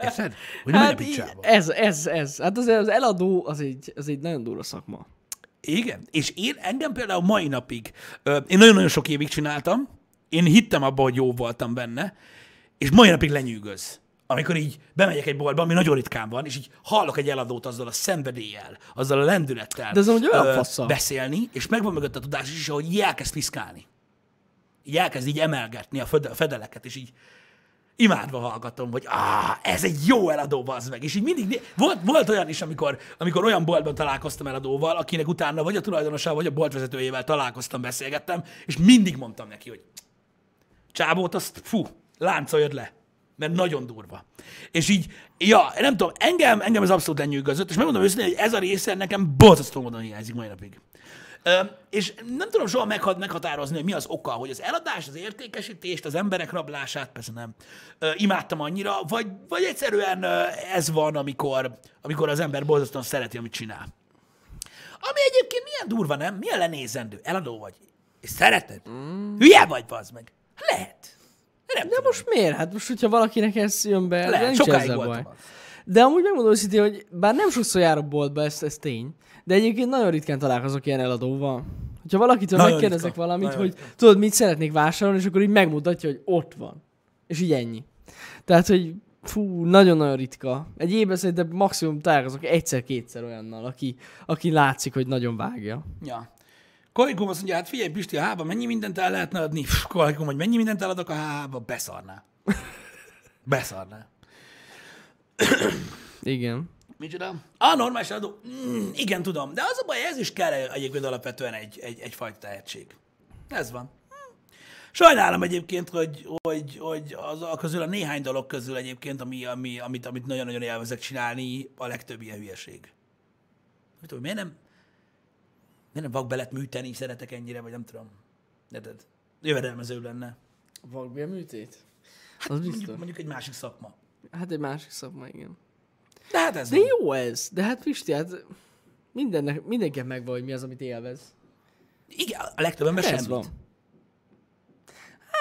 S1: Érted? Hogy
S2: Hát így, ez, ez, ez. Hát az, az eladó, az egy, az egy nagyon durva szakma.
S1: Igen, és én engem például mai napig, én nagyon-nagyon sok évig csináltam, én hittem abba, hogy jó voltam benne, és mai napig lenyűgöz. Amikor így bemegyek egy boltba, ami nagyon ritkán van, és így hallok egy eladót azzal a szenvedéllyel, azzal a lendülettel
S2: De ez amúgy olyan
S1: beszélni, és megvan mögött a tudás is, ahogy így elkezd piszkálni. Így elkezd így emelgetni a fedeleket, és így imádva hallgatom, hogy ah, ez egy jó eladó, bazd meg. És így mindig, volt, volt olyan is, amikor, amikor olyan boltban találkoztam eladóval, akinek utána vagy a tulajdonossal, vagy a boltvezetőjével találkoztam, beszélgettem, és mindig mondtam neki, hogy csábót azt, fú, láncoljad le, mert nagyon durva. És így, ja, nem tudom, engem, engem ez abszolút lenyűgözött, és megmondom őszintén, hogy ez a része nekem borzasztó módon hiányzik mai napig. Ö, és nem tudom soha meghat, meghatározni, hogy mi az oka, hogy az eladás, az értékesítést, az emberek rablását, persze nem, ö, imádtam annyira, vagy, vagy egyszerűen ö, ez van, amikor, amikor az ember borzasztóan szereti, amit csinál. Ami egyébként milyen durva, nem? Milyen lenézendő? Eladó vagy. És szereted? Mm. Hülye vagy, bazd meg. Lehet. Nem
S2: De
S1: tudom.
S2: most miért? Hát most, hogyha valakinek ez jön be,
S1: Lehet,
S2: nincs
S1: sokáig
S2: ezzel baj.
S1: az.
S2: De amúgy megmondom őszintén, hogy bár nem sokszor járok boltba, ez, ez tény, de egyébként nagyon ritkán találkozok ilyen eladóval. Hogyha valakitől
S1: Nagyon
S2: megkérdezek
S1: ritka,
S2: valamit,
S1: nagyon
S2: hogy
S1: ritka.
S2: tudod, mit szeretnék vásárolni, és akkor így megmutatja, hogy ott van. És így ennyi. Tehát, hogy fú, nagyon-nagyon ritka. Egy évben szerintem maximum találkozok egyszer-kétszer olyannal, aki, aki látszik, hogy nagyon vágja.
S1: Ja. Kolikum azt mondja, hát figyelj Pisti, a hába mennyi mindent el lehetne adni? Pff, Kolikum, hogy mennyi mindent eladok a hába? Beszarná. Beszarná.
S2: Igen.
S1: Micsoda? A normális eladó? Mm, igen, tudom. De az a baj, ez is kell egyébként alapvetően egy, egy, egyfajta tehetség. Ez van. Hm. Sajnálom egyébként, hogy, hogy, hogy az a közül, a néhány dolog közül egyébként, ami, ami, amit, amit nagyon-nagyon élvezek csinálni, a legtöbb ilyen hülyeség. Nem tudom, miért nem, miért nem vakbelet műteni szeretek ennyire, vagy nem tudom. Érted? Jövedelmezőbb lenne.
S2: Vakbél műtét?
S1: Hát
S2: Az
S1: mondjuk,
S2: biztos.
S1: mondjuk egy másik szakma.
S2: Hát egy másik szakma, igen.
S1: De hát ez
S2: De
S1: van.
S2: jó ez. De hát Pisti, hát mindennek, mindenkinek megvan, hogy mi az, amit élvez.
S1: Igen, a legtöbb ember
S2: Ez
S1: semmit.
S2: van.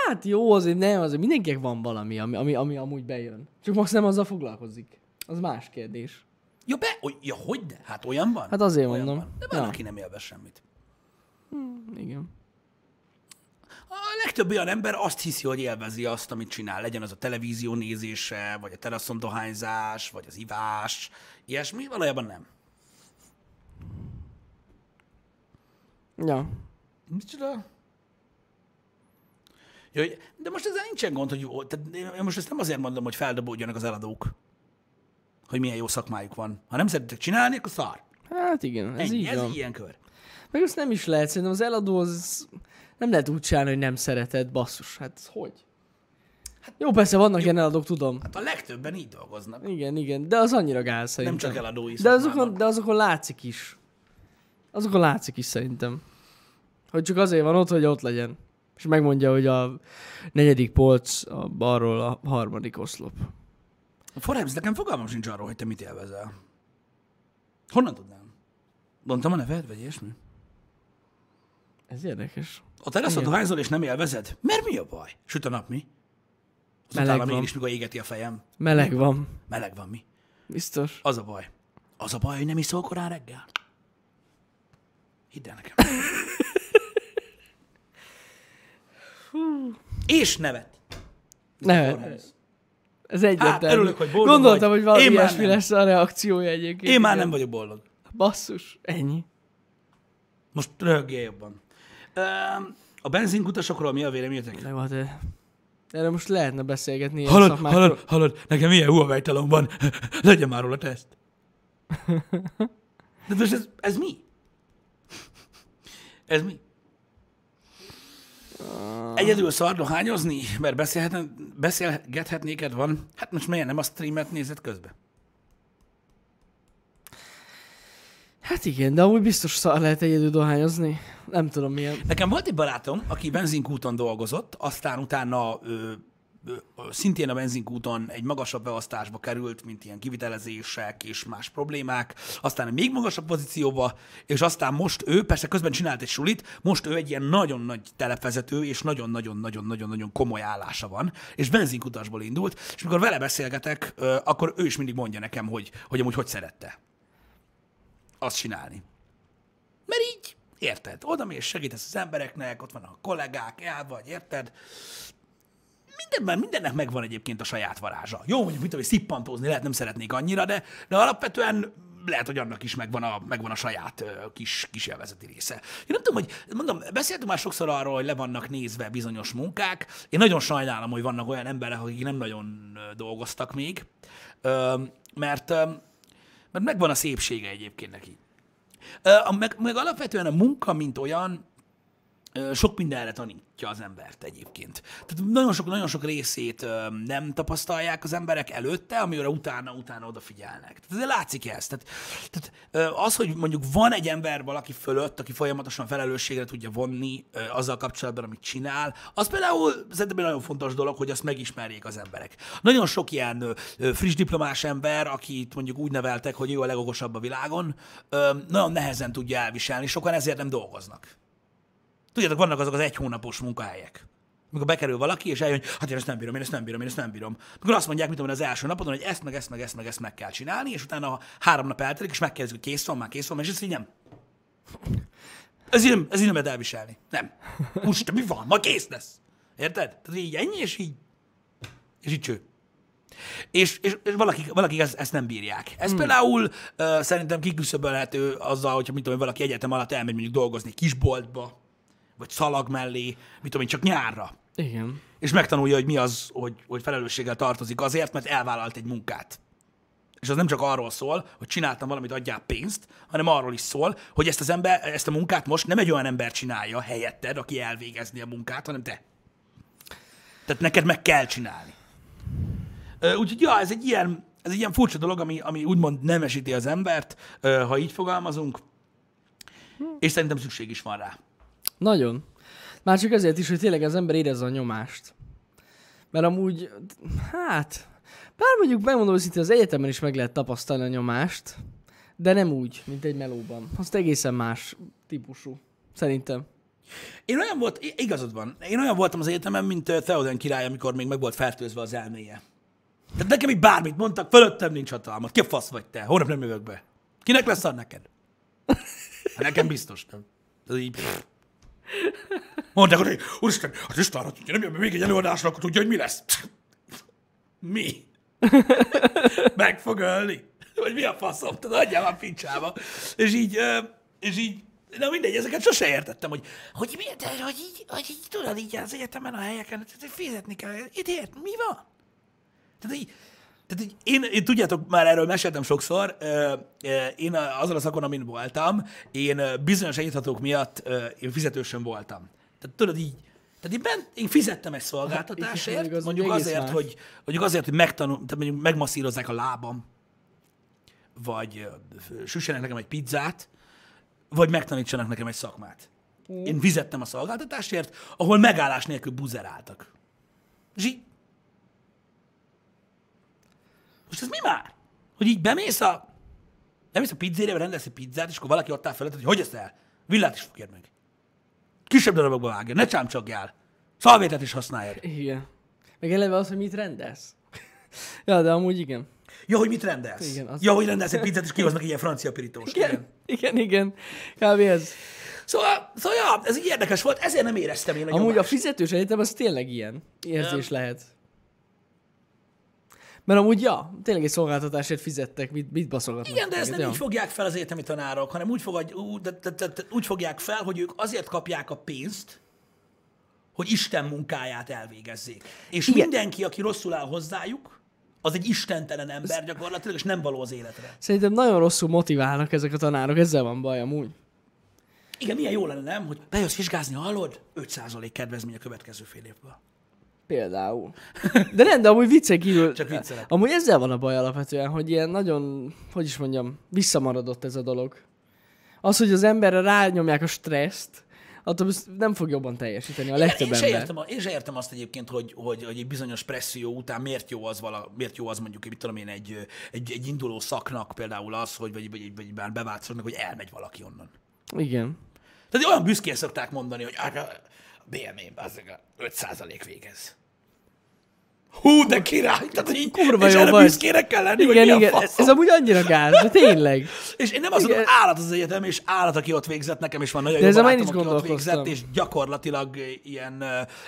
S2: Hát jó, azért nem, azért mindenkinek van valami, ami, ami, ami amúgy bejön. Csak most nem azzal foglalkozik. Az más kérdés.
S1: Ja, be, oly, ja, hogy de? Hát olyan van?
S2: Hát azért
S1: olyan
S2: mondom.
S1: Van. De van,
S2: Ja.
S1: aki nem élvez semmit.
S2: Igen.
S1: A legtöbb olyan ember azt hiszi, hogy élvezi azt, amit csinál. Legyen az a televízió nézése, vagy a teraszon dohányzás, vagy az ivás, ilyesmi. Valójában nem.
S2: Ja.
S1: Micsoda? Jó, de most ezzel nincsen gond, hogy jó. Tehát én most ezt nem azért mondom, hogy feldobódjanak az eladók, hogy milyen jó szakmájuk van. Ha nem szeretitek csinálni, akkor szar.
S2: Hát igen, ez
S1: Ennyi,
S2: így
S1: ez
S2: van.
S1: ilyen kör.
S2: Meg azt nem is lehet, szerintem az eladó az nem lehet úgy csinálni, hogy nem szereted, basszus. Hát ez hogy? Hát, jó, persze vannak ilyen eladók, tudom.
S1: Hát a legtöbben így dolgoznak.
S2: Igen, igen, de az annyira gáz
S1: Nem
S2: szerintem.
S1: csak eladói
S2: de azokon, de azokon látszik is. Azokon látszik is szerintem. Hogy csak azért van ott, hogy ott legyen. És megmondja, hogy a negyedik polc a balról a harmadik oszlop.
S1: Forbes, nekem fogalmam sincs arról, hogy te mit élvezel. Honnan tudnám? Mondtam a neved, vagy ilyesmi?
S2: Ez érdekes.
S1: A teraszon dohányzol és nem élvezed? Mert mi a baj? Süt a nap, mi? Az
S2: Meleg
S1: utálom én
S2: van.
S1: is, mikor égeti a fejem.
S2: Meleg van.
S1: Meleg van, mi?
S2: Biztos.
S1: Az a baj. Az a baj, hogy nem iszol korán reggel. Hidd el nekem. és nevet.
S2: Ne, ez egyértelmű.
S1: Hát, örülök, hogy boldog
S2: Gondoltam,
S1: vagy.
S2: hogy valami
S1: Én
S2: ilyesmi
S1: nem.
S2: lesz a reakciója egyébként.
S1: Én már nem vagyok boldog.
S2: Basszus, ennyi.
S1: Most röhögjél jobban. A benzinkutasokról mi a véleményetek?
S2: Nem, hát eh, erről most lehetne beszélgetni
S1: Hallod, hallod, hallod, nekem ilyen huawei van. Legyen már róla teszt. De most ez, ez mi? Ez mi? Egyedül szar dohányozni, mert beszélgethetnéked van. Hát most miért nem a streamet nézed közben?
S2: Hát igen, de amúgy biztos szar lehet egyedül dohányozni. Nem tudom milyen.
S1: Nekem volt egy barátom, aki benzinkúton dolgozott, aztán utána ö, szintén a benzinkúton egy magasabb beosztásba került, mint ilyen kivitelezések és más problémák, aztán egy még magasabb pozícióba, és aztán most ő, persze közben csinált egy sulit, most ő egy ilyen nagyon nagy telepvezető, és nagyon-nagyon-nagyon-nagyon-nagyon komoly állása van, és benzinkutasból indult, és mikor vele beszélgetek, akkor ő is mindig mondja nekem, hogy, hogy amúgy hogy szerette azt csinálni. Mert így, érted, oda mész, segítesz az embereknek, ott vannak a kollégák, el vagy, érted? Mindenben, mindennek megvan egyébként a saját varázsa. Jó, mondjuk, mit tudom, szippantózni lehet, nem szeretnék annyira, de, de alapvetően lehet, hogy annak is megvan a, megvan a saját kis, kis élvezeti része. Én nem tudom, hogy mondom, beszéltünk már sokszor arról, hogy le vannak nézve bizonyos munkák. Én nagyon sajnálom, hogy vannak olyan emberek, akik nem nagyon dolgoztak még, mert, mert megvan a szépsége egyébként neki. A- Meg, meg alapvetően a munka, mint olyan, sok mindenre tanítja az embert egyébként. Tehát nagyon sok, nagyon sok részét nem tapasztalják az emberek előtte, amire utána, utána odafigyelnek. Tehát látszik ez. Tehát, tehát az, hogy mondjuk van egy ember valaki fölött, aki folyamatosan felelősségre tudja vonni azzal kapcsolatban, amit csinál, az például szerintem egy nagyon fontos dolog, hogy azt megismerjék az emberek. Nagyon sok ilyen friss diplomás ember, akit mondjuk úgy neveltek, hogy ő a legokosabb a világon, nagyon nehezen tudja elviselni, sokan ezért nem dolgoznak. Tudjátok, vannak azok az egy hónapos munkahelyek. Amikor bekerül valaki, és eljön, hogy hát én ezt nem bírom, én ezt nem bírom, én ezt nem bírom. Akkor azt mondják, mit tudom, az első napon, hogy ezt, meg ezt, meg ezt, meg ezt meg kell csinálni, és utána három nap eltelik, és megkérdezik, hogy kész van, már kész van, és ezt így nem. Ez így nem, ez így nem lehet elviselni. Nem. Úristen, mi van? Ma kész lesz. Érted? Tehát így ennyi, és így, és így cső. És, és, és valakik, valakik ezt, ezt nem bírják. Ez hmm. például uh, szerintem kiküszöbölhető azzal, hogyha mit tudom, valaki egyetem alatt elmegy mondjuk dolgozni kisboltba, vagy szalag mellé, mit tudom én, csak nyárra.
S2: Igen.
S1: És megtanulja, hogy mi az, hogy, hogy felelősséggel tartozik azért, mert elvállalt egy munkát. És az nem csak arról szól, hogy csináltam valamit, adjál pénzt, hanem arról is szól, hogy ezt az ember, ezt a munkát most nem egy olyan ember csinálja helyetted, aki elvégezni a munkát, hanem te. Tehát neked meg kell csinálni. Úgyhogy ja, ez egy ilyen, ez egy ilyen furcsa dolog, ami, ami úgymond nemesíti az embert, ha így fogalmazunk, és szerintem szükség is van rá.
S2: Nagyon. Már csak azért is, hogy tényleg az ember érezze a nyomást. Mert amúgy, hát, bár mondjuk megmondom őszintén, az egyetemen is meg lehet tapasztalni a nyomást, de nem úgy, mint egy melóban. Azt egészen más típusú. Szerintem.
S1: Én olyan volt, igazad van, én olyan voltam az egyetemen, mint Theoden király, amikor még meg volt fertőzve az elméje. Tehát nekem így bármit mondtak, fölöttem nincs hatalmat. Ki fasz vagy te? Holnap nem jövök be. Kinek lesz szar neked? Hát nekem biztos nem. Ez így, pff. Mondták, hogy úristen, az Isten, ha tudja, nem jön még egy előadásra, akkor tudja, hogy mi lesz. Mi? Meg fog ölni? Vagy mi a faszom? Tudod, adjál már pincsába. És így, és így, na mindegy, ezeket sose értettem, hogy, hogy de, hogy így, hogy így tudod így az egyetemen a helyeken, tehát fizetni kell. Itt ért, mi van? Tehát így, Tehát így én, én, tudjátok, már erről meséltem sokszor, én azon a szakon, amin voltam, én bizonyos együtthatók miatt én fizetősen voltam. Tehát tudod így, tehát én, bent, én fizettem egy szolgáltatásért,
S2: mondjuk az
S1: mondjuk azért,
S2: más.
S1: hogy, mondjuk azért, hogy megtanul, tehát mondjuk megmasszírozzák a lábam, vagy süssenek nekem egy pizzát, vagy megtanítsanak nekem egy szakmát. Én fizettem a szolgáltatásért, ahol megállás nélkül buzeráltak. És így... Most ez mi már? Hogy így bemész a... Bemész a pizzériába, rendelsz egy pizzát, és akkor valaki ott áll felett, hogy hogy ezt el? Villát is fogjád meg. Kisebb darabokba vágja, ne csámcsogjál. Szalvétet is használjad.
S2: Igen. Meg eleve az, hogy mit rendelsz. ja, de amúgy igen.
S1: Ja, hogy mit rendelsz?
S2: Igen, az-
S1: Ja, hogy rendelsz egy pizzát, és kihoznak ilyen francia pirítós.
S2: Igen, igen, igen. Kb. ez.
S1: Szóval, szóval ja, ez így érdekes volt, ezért nem éreztem én a
S2: Amúgy a
S1: nyomást.
S2: fizetős egyetem az tényleg ilyen érzés lehet. Mert amúgy, ja, tényleg egy szolgáltatásért fizettek, mit, mit baszogatnak.
S1: Igen, de ezt nem
S2: ja.
S1: így fogják fel az egyetemi tanárok, hanem úgy, fogad, úgy, de, de, de, de, úgy fogják fel, hogy ők azért kapják a pénzt, hogy Isten munkáját elvégezzék. És
S2: Igen.
S1: mindenki, aki rosszul áll hozzájuk, az egy istentelen ember gyakorlatilag, és nem való az életre.
S2: Szerintem nagyon rosszul motiválnak ezek a tanárok, ezzel van baj amúgy.
S1: Igen, milyen jó lenne, nem? Hogy bejössz vizsgázni, hallod? 5% kedvezmény a következő fél évből.
S2: Például. De nem, de amúgy viccen kívül.
S1: Csak viccelek.
S2: Amúgy ezzel van a baj alapvetően, hogy ilyen nagyon, hogy is mondjam, visszamaradott ez a dolog. Az, hogy az emberre rányomják a stresszt, attól nem fog jobban teljesíteni a legtöbb
S1: én, se
S2: ember.
S1: értem, a- én se értem azt egyébként, hogy, hogy, hogy egy bizonyos presszió után miért jó az, vala, miért jó az mondjuk, mit tudom én, egy, egy, egy induló szaknak például az, hogy vagy, vagy, vagy már bevált szaknak, hogy elmegy valaki onnan.
S2: Igen.
S1: Tehát olyan büszkén szokták mondani, hogy hát a BME-ben az a 5% végez. Hú, de király! Tehát így,
S2: Kurva
S1: és
S2: jó
S1: erre
S2: vagy.
S1: büszkének kell lenni, hogy
S2: Igen,
S1: a
S2: igen. Ez amúgy annyira gáz, de tényleg.
S1: És én nem azt
S2: Igen.
S1: mondom, állat az egyetem, és állat, aki ott végzett, nekem is van nagyon
S2: De
S1: jó barátom, aki ott végzett, és gyakorlatilag ilyen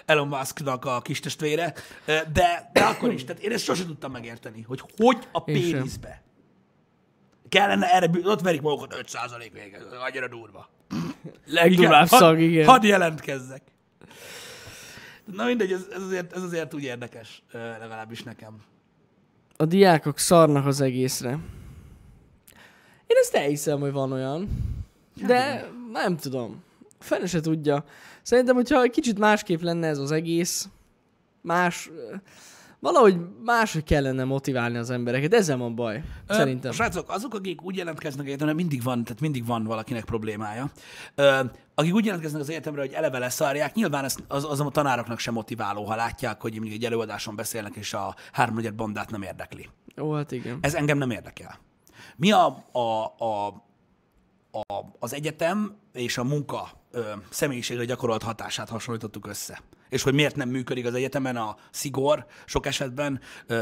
S1: Elon Musknak a kis testvére, de, de akkor is, tehát én ezt sosem tudtam megérteni, hogy hogy a péniszbe kellene erre, ott verik magukat 5% végez, annyira durva.
S2: Legdurvább
S1: hadd-
S2: szag, igen.
S1: Hadd jelentkezzek. Na mindegy, ez, ez, azért, ez azért úgy érdekes, legalábbis nekem.
S2: A diákok szarnak az egészre. Én ezt elhiszem, hogy van olyan. De nem tudom. Fene se tudja. Szerintem, hogyha egy kicsit másképp lenne ez az egész, más... Valahogy máshogy kellene motiválni az embereket. Ezzel van baj.
S1: Ö,
S2: Szerintem.
S1: Srácok, azok, akik úgy jelentkeznek egyetemre, mindig van, tehát mindig van valakinek problémája. Ö, akik úgy jelentkeznek az egyetemre, hogy eleve leszarják, nyilván ez, az, az a tanároknak sem motiváló, ha látják, hogy mondjuk egy előadáson beszélnek, és a háromnegyed bandát nem érdekli.
S2: Ó, hát igen.
S1: Ez engem nem érdekel. Mi a, a, a, a, az egyetem és a munka ö, személyiségre gyakorolt hatását hasonlítottuk össze. És hogy miért nem működik az egyetemen a szigor sok esetben,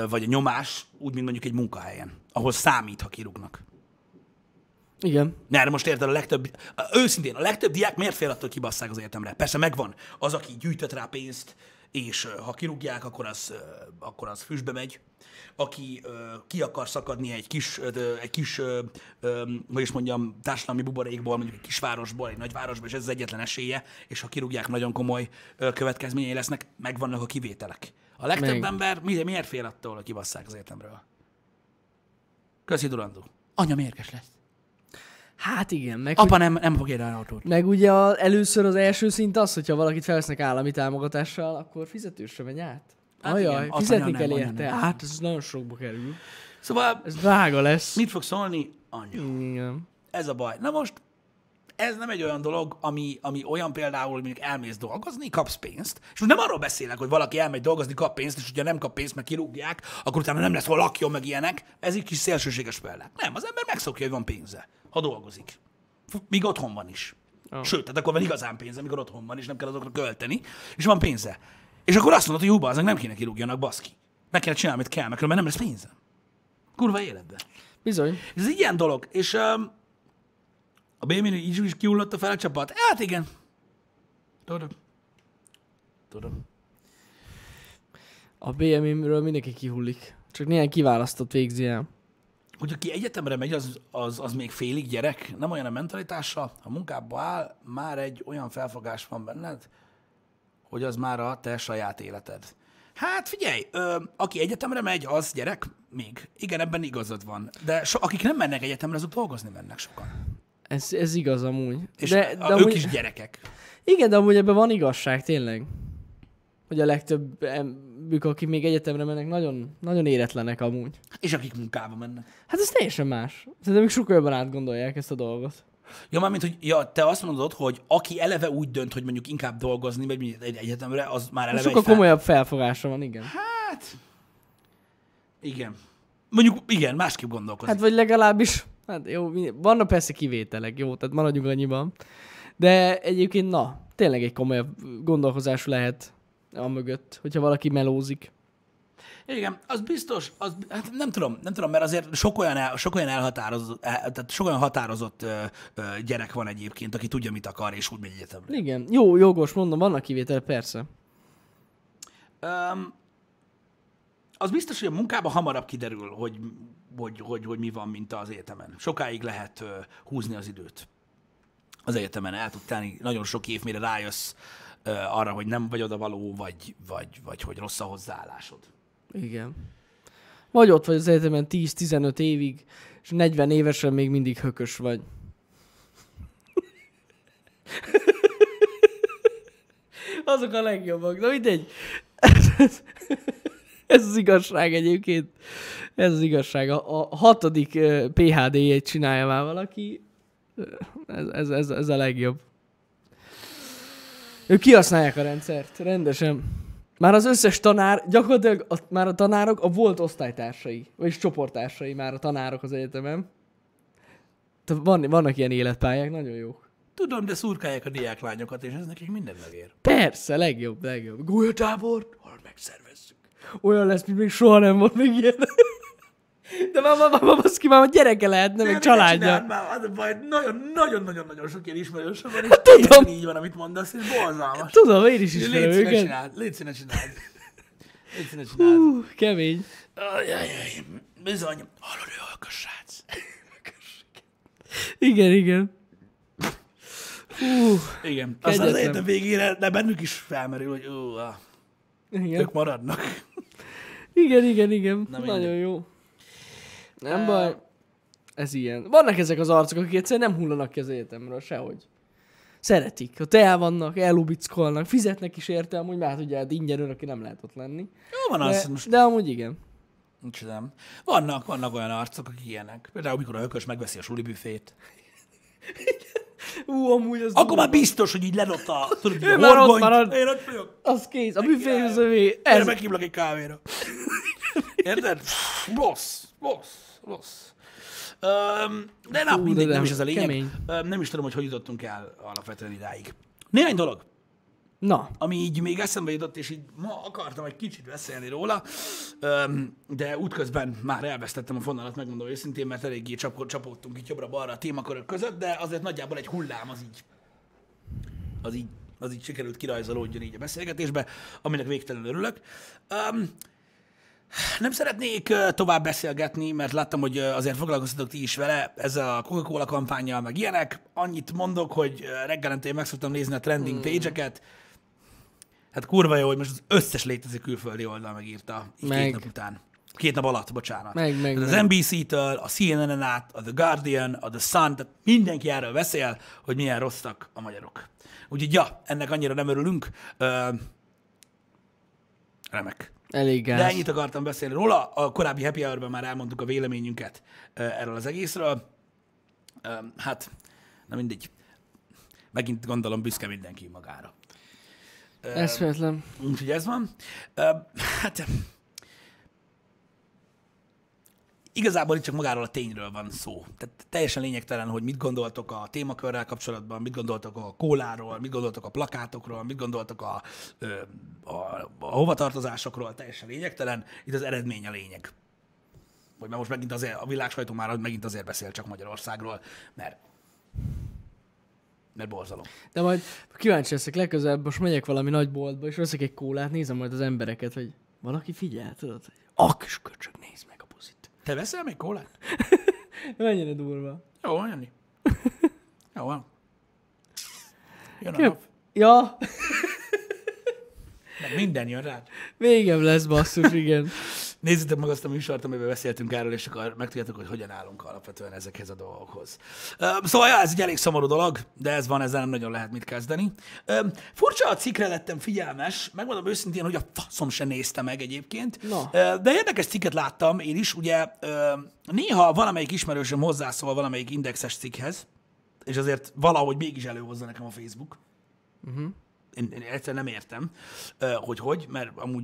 S1: vagy a nyomás, úgy, mint mondjuk egy munkahelyen, ahol számít, ha kirúgnak.
S2: Igen.
S1: Ne, erre most érted, a legtöbb, őszintén, a legtöbb diák miért fél attól, hogy kibasszák az egyetemre? Persze megvan az, aki gyűjtött rá pénzt, és ha kirúgják, akkor az, akkor az füstbe megy. Aki ki akar szakadni egy kis, egy kis hogy is mondjam, társadalmi buborékból, mondjuk egy kisvárosból, egy nagyvárosból, és ez az egyetlen esélye, és ha kirúgják, nagyon komoly következményei lesznek, megvannak a kivételek. A legtöbb
S2: Meg.
S1: ember mi- miért fél attól, hogy kibasszák az egyetemről? Köszi, Durandó. Anya mérges lesz.
S2: Hát igen. Meg,
S1: Apa nem, nem fog érni autót.
S2: Meg ugye a, először az első szint az, hogyha valakit felvesznek állami támogatással, akkor fizetősre megy át.
S1: Hát
S2: Ajaj,
S1: igen,
S2: fizetni kell érte. Hát ez nagyon sokba kerül.
S1: Szóval
S2: Ez drága lesz.
S1: mit fog szólni? Anya.
S2: Igen.
S1: Ez a baj. Na most, ez nem egy olyan dolog, ami, ami olyan például, hogy mondjuk elmész dolgozni, kapsz pénzt, és most nem arról beszélek, hogy valaki elmegy dolgozni, kap pénzt, és hogyha nem kap pénzt, meg kirúgják, akkor utána nem lesz hol lakjon, meg ilyenek. Ez egy kis szélsőséges példa. Nem, az ember megszokja, hogy van pénze, ha dolgozik. Míg otthon van is.
S2: Ah.
S1: Sőt, tehát akkor van igazán pénze, amikor otthon van, és nem kell azokra költeni, és van pénze. És akkor azt mondod, hogy jó, azok nem kéne kirúgjanak, baszki. Meg kell csinálni, amit kell, mert nem lesz pénzem. Kurva életben.
S2: Bizony.
S1: Ez egy ilyen dolog, és um, a BMI így is kiullott a fel a csapat. Hát igen. Tudom. Tudom.
S2: A BMI-ről mindenki kihullik. Csak néhány kiválasztott végzi el.
S1: Hogy aki egyetemre megy, az, az, az még félig gyerek, nem olyan a mentalitása, ha munkába áll, már egy olyan felfogás van benned, hogy az már a te saját életed. Hát figyelj, ö, aki egyetemre megy, az gyerek még. Igen, ebben igazad van. De so, akik nem mennek egyetemre, azok dolgozni mennek sokan.
S2: Ez, ez igaz amúgy.
S1: És
S2: de,
S1: de, a,
S2: de
S1: ők
S2: amúgy,
S1: is gyerekek.
S2: Igen, de amúgy ebben van igazság, tényleg. Hogy a legtöbb emberük, akik még egyetemre mennek, nagyon, nagyon éretlenek amúgy.
S1: És akik munkába mennek.
S2: Hát ez teljesen más. Szerintem ők sokkal jobban átgondolják ezt a dolgot.
S1: Ja, mármint, hogy ja, te azt mondod, hogy aki eleve úgy dönt, hogy mondjuk inkább dolgozni, vagy egy egyetemre, az már eleve
S2: Sokkal
S1: fel-
S2: komolyabb felfogása van, igen.
S1: Hát, igen. Mondjuk, igen, másképp gondolkozik.
S2: Hát vagy legalábbis, hát jó, vannak persze kivételek, jó, tehát maradjunk annyiban. De egyébként, na, tényleg egy komolyabb gondolkozás lehet a mögött, hogyha valaki melózik.
S1: Igen, az biztos, az, hát nem tudom, nem tudom, mert azért sok olyan, el, sok olyan elhatározott, el, tehát sok olyan határozott ö, ö, gyerek van egyébként, aki tudja, mit akar, és úgy megy egyetemre.
S2: Igen, jó, jogos, mondom, vannak kivételek, persze.
S1: Um, az biztos, hogy a munkában hamarabb kiderül, hogy, hogy, hogy, hogy mi van, mint az egyetemen. Sokáig lehet uh, húzni az időt. Az egyetemen el tud tenni nagyon sok év, mire rájössz arra, hogy nem vagy oda való, vagy, vagy, vagy hogy rossz a hozzáállásod.
S2: Igen. Vagy ott vagy az egyetemen 10-15 évig, és 40 évesen még mindig hökös vagy. Azok a legjobbak. Na mindegy. Ez az igazság egyébként. Ez az igazság. A, a hatodik PHD-jét csinálja már valaki. Ez, ez, ez, ez a legjobb. Ők kihasználják a rendszert, rendesen. Már az összes tanár, gyakorlatilag a, már a tanárok a volt osztálytársai, vagyis csoporttársai már a tanárok az egyetemen. Tehát van, vannak ilyen életpályák, nagyon jók.
S1: Tudom, de szurkálják a diáklányokat, és ez nekik minden megér.
S2: Persze, legjobb, legjobb. Gólyatábor, ahol megszervezzük. Olyan lesz, mint még soha nem volt még ilyen. De már, már, már, baszki, már gyereke lehetne, meg családja.
S1: Már, az a baj, nagyon, nagyon, nagyon, nagyon sok ilyen ismerősöm van, és
S2: Hát tudom.
S1: így van, amit mondasz, és borzalmas.
S2: Tudom, én is ismerem
S1: Légy
S2: őket.
S1: csináld, légy színe csináld. Légy színe csináld.
S2: Hú, kemény.
S1: Ajajaj, bizony. Hallod, ő alkas srác.
S2: Igen, igen. Hú,
S1: Igen. Aztán az egyetem végére, de bennük is felmerül, hogy ah,
S2: igen.
S1: ők maradnak.
S2: Igen, igen, igen.
S1: Na
S2: Nagyon jó. Nem baj. Ez ilyen. Vannak ezek az arcok, akik egyszerűen nem hullanak ki az egyetemről, sehogy. Szeretik. Ott el vannak, elubickolnak, fizetnek is érte, amúgy már ugye hát ingyen örökké nem lehet ott lenni.
S1: Jó van az,
S2: De,
S1: most
S2: de amúgy igen.
S1: nincs nem. Vannak, vannak olyan arcok, akik ilyenek. Például, amikor a hökös megveszi a suli büfét.
S2: Ú, amúgy az...
S1: Akkor már biztos, hogy így ledobta, tudod,
S2: Ő
S1: a
S2: már ott marad.
S1: Én ott vagyok.
S2: Az kész. A büfé az övé.
S1: Erre
S2: Ez,
S1: meghívlak egy kávéra. Érted? Rossz, rossz, rossz. Öm, de na,
S2: Fú,
S1: mindegy,
S2: de
S1: nem is ez a lényeg.
S2: kemény.
S1: Öm, nem is tudom, hogy hogy jutottunk el alapvetően idáig. Néhány dolog,
S2: Na,
S1: ami így még eszembe jutott, és így ma akartam egy kicsit beszélni róla, öm, de útközben már elvesztettem a fonalat, megmondom őszintén, mert eléggé csap- csapódtunk itt jobbra-balra a témakörök között, de azért nagyjából egy hullám az így, az így, az így sikerült kirajzolódjon így a beszélgetésbe, aminek végtelenül örülök. Um, nem szeretnék tovább beszélgetni, mert láttam, hogy azért foglalkoztatok ti is vele, ezzel a Coca-Cola kampányjal, meg ilyenek. Annyit mondok, hogy reggelente én meg szoktam nézni a trending
S2: Hmm.
S1: page-eket. Hát kurva jó, hogy most az összes létező külföldi oldal megírta így
S2: Meg.
S1: két nap után. Két nap alatt, bocsánat.
S2: Meg, meg,
S1: Tehát az NBC-től, a CNN-en át, a The Guardian, a The Sun, tehát mindenki erről beszél, hogy milyen rosszak a magyarok. Úgyhogy ja, ennek annyira nem örülünk. Ö, remek.
S2: Elég
S1: De
S2: gáz.
S1: ennyit akartam beszélni róla. A korábbi happy hour már elmondtuk a véleményünket erről az egészről. Hát, na mindegy. Megint gondolom büszke mindenki magára.
S2: Eszméletlen.
S1: Úgyhogy ez van. Hát igazából itt csak magáról a tényről van szó. Tehát teljesen lényegtelen, hogy mit gondoltok a témakörrel kapcsolatban, mit gondoltok a kóláról, mit gondoltok a plakátokról, mit gondoltok a, ö, a, a hovatartozásokról, teljesen lényegtelen. Itt az eredmény a lényeg. Vagy már most megint azért, a világ sajtó már megint azért beszél csak Magyarországról, mert mert borzalom.
S2: De majd kíváncsi leszek legközelebb, most megyek valami nagy boltba, és veszek egy kólát, nézem majd az embereket, hogy valaki figyel, tudod? Hogy a kis köcsög, nézd a.
S1: Te veszel még kólát?
S2: Mennyire durva.
S1: Jó, Jani. Jó, van. Jön a
S2: Kép-
S1: nap.
S2: Ja.
S1: Meg minden jön rá.
S2: Végem lesz, basszus, igen.
S1: Nézzétek meg azt a műsort, amiben beszéltünk erről, és akkor megtudjátok, hogy hogyan állunk alapvetően ezekhez a dolgokhoz. Szóval ja, ez egy elég szomorú dolog, de ez van, ezzel nem nagyon lehet mit kezdeni. Furcsa a cikkre lettem figyelmes, megmondom őszintén, hogy a faszom se nézte meg egyébként. Ö, De érdekes cikket láttam én is, ugye néha valamelyik ismerősöm hozzászól valamelyik indexes cikkhez, és azért valahogy mégis előhozza nekem a Facebook. Uh-huh. Én, én egyszerűen nem értem, hogy hogy, mert amúgy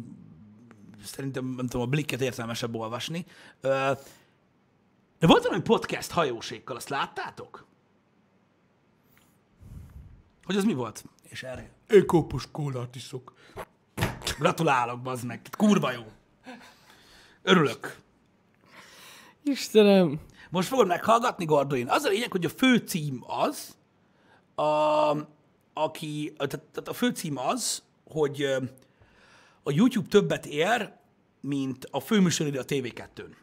S1: szerintem, nem tudom, a blikket értelmesebb olvasni. De volt valami podcast hajósékkal, azt láttátok? Hogy az mi volt? És erre, én kopos kólát iszok. Gratulálok, bazd meg. Kurva jó. Örülök.
S2: Istenem.
S1: Most fogod meghallgatni, Gordoin. Az a lényeg, hogy a főcím az, a, aki, tehát, tehát a főcím az, hogy a YouTube többet ér, mint a főműsoridő a TV2-n.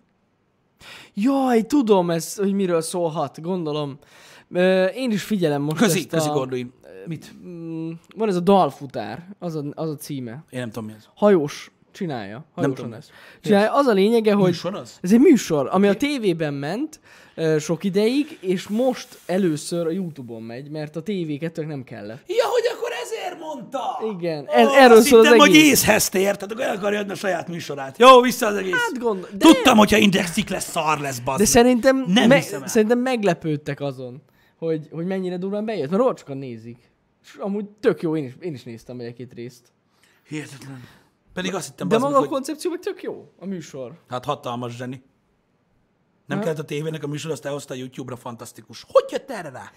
S2: Jaj, tudom ez, hogy miről szólhat, gondolom. Én is figyelem most
S1: Közi,
S2: ezt
S1: közi,
S2: a...
S1: Gordoin. Mit?
S2: Mm, Van ez a dalfutár, az a, az a címe.
S1: Én nem tudom, mi ez.
S2: Hajós csinálja. Hajóson
S1: tudom.
S2: ez. Csinálja. Az a lényege, hogy
S1: Műsor az?
S2: ez egy műsor, ami a tévében ment sok ideig, és most először a Youtube-on megy, mert a TV2 nem kellett.
S1: Ja, hogy ezért mondta!
S2: Igen, ez- erről
S1: azt
S2: szól az
S1: hittem, hogy
S2: egész.
S1: észhez tér, tehát el akarja adni a saját műsorát. Jó, vissza az egész.
S2: Hát gond, de,
S1: Tudtam, hogyha indexik lesz, szar lesz, bazd.
S2: de szerintem,
S1: Nem
S2: me, szerintem meglepődtek azon, hogy, hogy mennyire durván bejött, mert rohadt sokan nézik. És amúgy tök jó, én is, én is néztem egy-két részt.
S1: Hihetetlen. Pedig azt hittem,
S2: De maga
S1: meg,
S2: a
S1: hogy...
S2: koncepció meg tök jó, a műsor.
S1: Hát hatalmas zseni. Nem kellett a tévének a műsor, azt elhozta a YouTube-ra, fantasztikus. Hogy jött erre rá?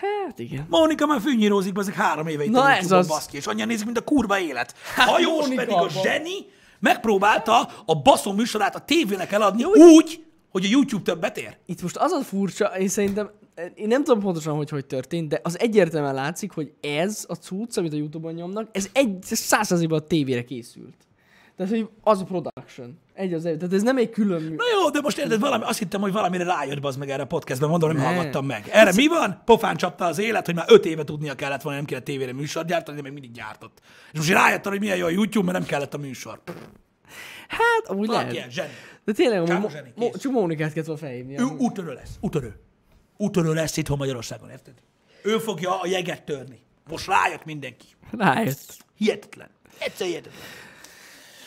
S2: Hát igen.
S1: Mónika már fűnyírózik, bazzik három éve itt
S2: Na
S1: a
S2: ez az.
S1: baszki, és annyian nézik, mint a kurva élet. Hajós
S2: Mónika
S1: pedig a zseni megpróbálta a baszó műsorát a tévének eladni úgy, hogy a YouTube többet ér.
S2: Itt most az a furcsa, én szerintem, én nem tudom pontosan, hogy hogy történt, de az egyértelműen látszik, hogy ez a cucc, amit a Youtube-on nyomnak, ez egy százszerzében a tévére készült. Tehát, hogy az a production. Egy az egy. Tehát ez nem egy külön mű.
S1: Na jó, de most érted, valami, azt hittem, hogy valamire rájött bazd meg erre a podcastben, mondom, nem
S2: Ne.
S1: hallgattam meg. Erre mi van? Pofán csapta az élet, hogy már öt éve tudnia kellett volna, nem kellett tévére műsort gyártani, de még mindig gyártott. És most rájöttem, hogy milyen jó a YouTube, mert nem kellett a műsor.
S2: Hát, amúgy
S1: Valaki
S2: lehet.
S1: ilyen, zseni.
S2: De tényleg, amúgy
S1: Csávó
S2: mo-
S1: zseni,
S2: mo- csak Mónikát volna felhívni.
S1: Ő úttörő lesz, úttörő. Úttörő lesz itthon Magyarországon, érted? Ő fogja a jeget törni. Most rájött mindenki.
S2: Rájött.
S1: Hihetetlen. Egyszer hihetetlen.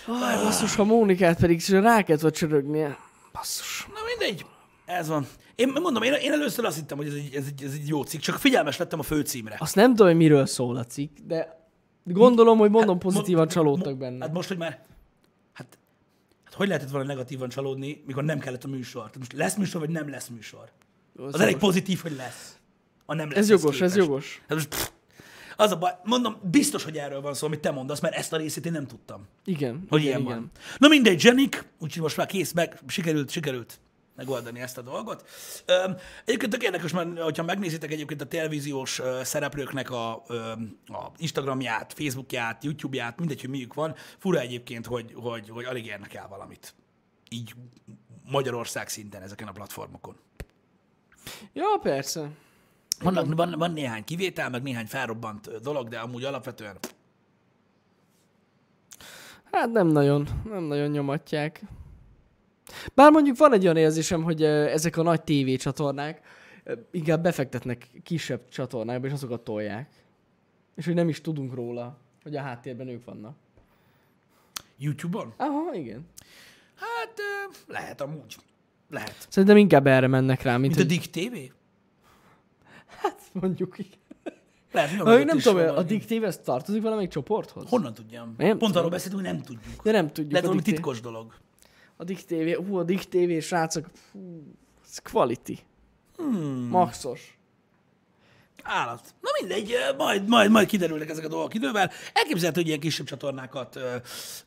S2: Aj, basszus, ha Mónikát pedig rá kellett volna csörögnie. Basszus.
S1: Na mindegy. Ez van. Én mondom, én, én először azt hittem, hogy ez egy, ez, egy, ez egy jó cikk, csak figyelmes lettem a főcímre.
S2: Azt nem tudom, hogy miről szól a cikk, de gondolom, hogy mondom,
S1: Hát,
S2: pozitívan
S1: mo-
S2: csalódtak
S1: mo-
S2: benne.
S1: Hát most, hogy már... Hát, hát hogy lehetett volna negatívan csalódni, mikor nem kellett a műsor? Tehát most lesz műsor, vagy nem lesz műsor?
S2: Az
S1: Az elég pozitív, hogy lesz. A nem lesz
S2: Ez jogos, ez jogos.
S1: Hát most, pff, az a baj, mondom, biztos, hogy erről van szó, amit te mondasz, mert ezt a részét én nem tudtam,
S2: Igen,
S1: hogy
S2: igen,
S1: ilyen
S2: igen.
S1: van. Na mindegy, Jenik, úgyhogy most már kész, meg sikerült, sikerült megoldani ezt a dolgot. Öm, egyébként tök érdekes, mert hogyha megnézitek egyébként a televíziós ö, szereplőknek a, a Instagramját, Facebookját, YouTube-ját, mindegy, hogy miük van, fura egyébként, hogy, hogy, hogy alig érnek el valamit. Így Magyarország szinten ezeken a platformokon.
S2: Ja, persze.
S1: Vannak, van, van néhány kivétel, meg néhány felrobbant dolog, de amúgy alapvetően
S2: Hát nem nagyon, nem nagyon nyomatják. Bár mondjuk van egy olyan érzésem, hogy ezek a nagy tévécsatornák ö, inkább befektetnek kisebb csatornákba, és azokat tolják. És hogy nem is tudunk róla, hogy a háttérben ők vannak.
S1: YouTube-on?
S2: Aha, igen.
S1: Hát lehet amúgy. Lehet.
S2: Szerintem inkább erre mennek rá, mint,
S1: Mint a
S2: hogy
S1: Dick TV?
S2: Hát mondjuk igen.
S1: Lehet,
S2: nem tudom, a TV ez tartozik valamelyik csoporthoz?
S1: Honnan tudjam?
S2: Nem
S1: Pont
S2: tudom.
S1: arról beszéltünk, hogy nem tudjuk.
S2: De nem tudjuk.
S1: Lehet valami titkos dolog.
S2: A Dick TV, hú, a Dick TV, srácok, fú, ez quality.
S1: Hmm.
S2: Maxos.
S1: Állat. Na mindegy, majd, majd, majd kiderülnek ezek a dolgok idővel. Elképzelhető, hogy ilyen kisebb csatornákat ö,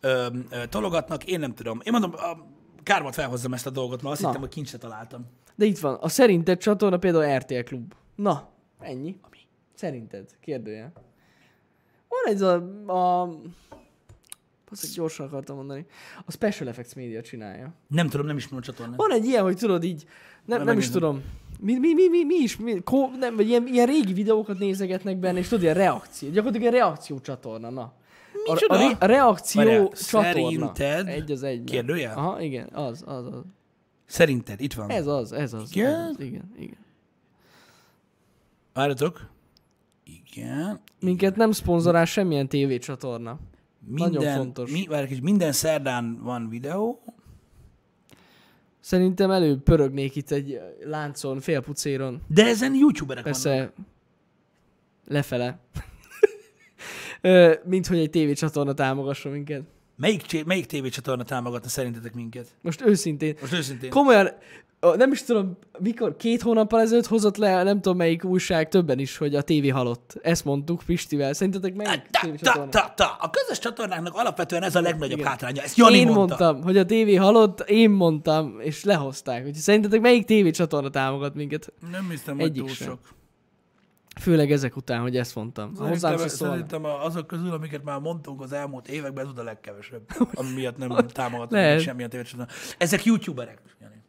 S1: ö, ö, tologatnak, én nem tudom. Én mondom, a kár volt felhozzam ezt a dolgot, mert azt
S2: Na.
S1: hittem, hogy kincsre találtam.
S2: De itt van, a szerinted csatorna például RTL Klub. Na, ennyi.
S1: Ami?
S2: Szerinted? Kérdője. Van ez a... a... Azt gyorsan akartam mondani. A Special Effects Media csinálja.
S1: Nem tudom, nem ismerem a csatornát.
S2: Van egy ilyen, hogy tudod így, nem, nem is tudom. Mi, mi, mi, mi, mi is, mi, kó, nem, vagy ilyen, ilyen régi videókat nézegetnek benne, és tudod, ilyen reakció. Gyakorlatilag egy reakció csatorna, na. A,
S1: Micsoda?
S2: a, re- a reakció
S1: Várjál,
S2: csatorna.
S1: szerinted-
S2: Egy az egy.
S1: Kérdőjel?
S2: Aha, igen, az, az, az.
S1: Szerinted, itt van.
S2: Ez az, ez az.
S1: Igen?
S2: Ez az. Igen, igen.
S1: Várjatok. Igen.
S2: Minket nem szponzorál semmilyen tévécsatorna.
S1: Minden,
S2: Nagyon fontos.
S1: Mi, várj, minden szerdán van videó.
S2: Szerintem előbb pörögnék itt egy láncon, félpucéron.
S1: De ezen youtuberek vannak.
S2: Persze lefele. Ö, Mint hogy egy tévécsatorna támogasson minket.
S1: Melyik, melyik tévécsatorna támogatna szerintetek minket?
S2: Most őszintén.
S1: Most őszintén.
S2: Komolyan, nem is tudom, mikor, két hónappal ezelőtt hozott le, nem tudom melyik újság, többen is, hogy a tévé halott. Ezt mondtuk Pistivel. Szerintetek melyik
S1: ta, ta,
S2: tévécsatorna?
S1: ta, ta. A közös ctornáknak alapvetően ez a legnagyobb hátránya. Ezt Jani
S2: én
S1: mondta.
S2: mondtam, hogy a tévé halott, én mondtam, és lehozták. Úgyhogy szerintetek melyik tévécsatorna támogat minket?
S1: Nem hiszem, hogy
S2: Egyik
S1: túl
S2: sem. Főleg ezek után, hogy ezt mondtam.
S1: Szerintem, szerintem azok közül, amiket már mondtunk az elmúlt években, ez a legkevesebb. Ami miatt nem
S2: Lehet.
S1: semmilyen tévécsatorna. Ezek youtuberek. Jani.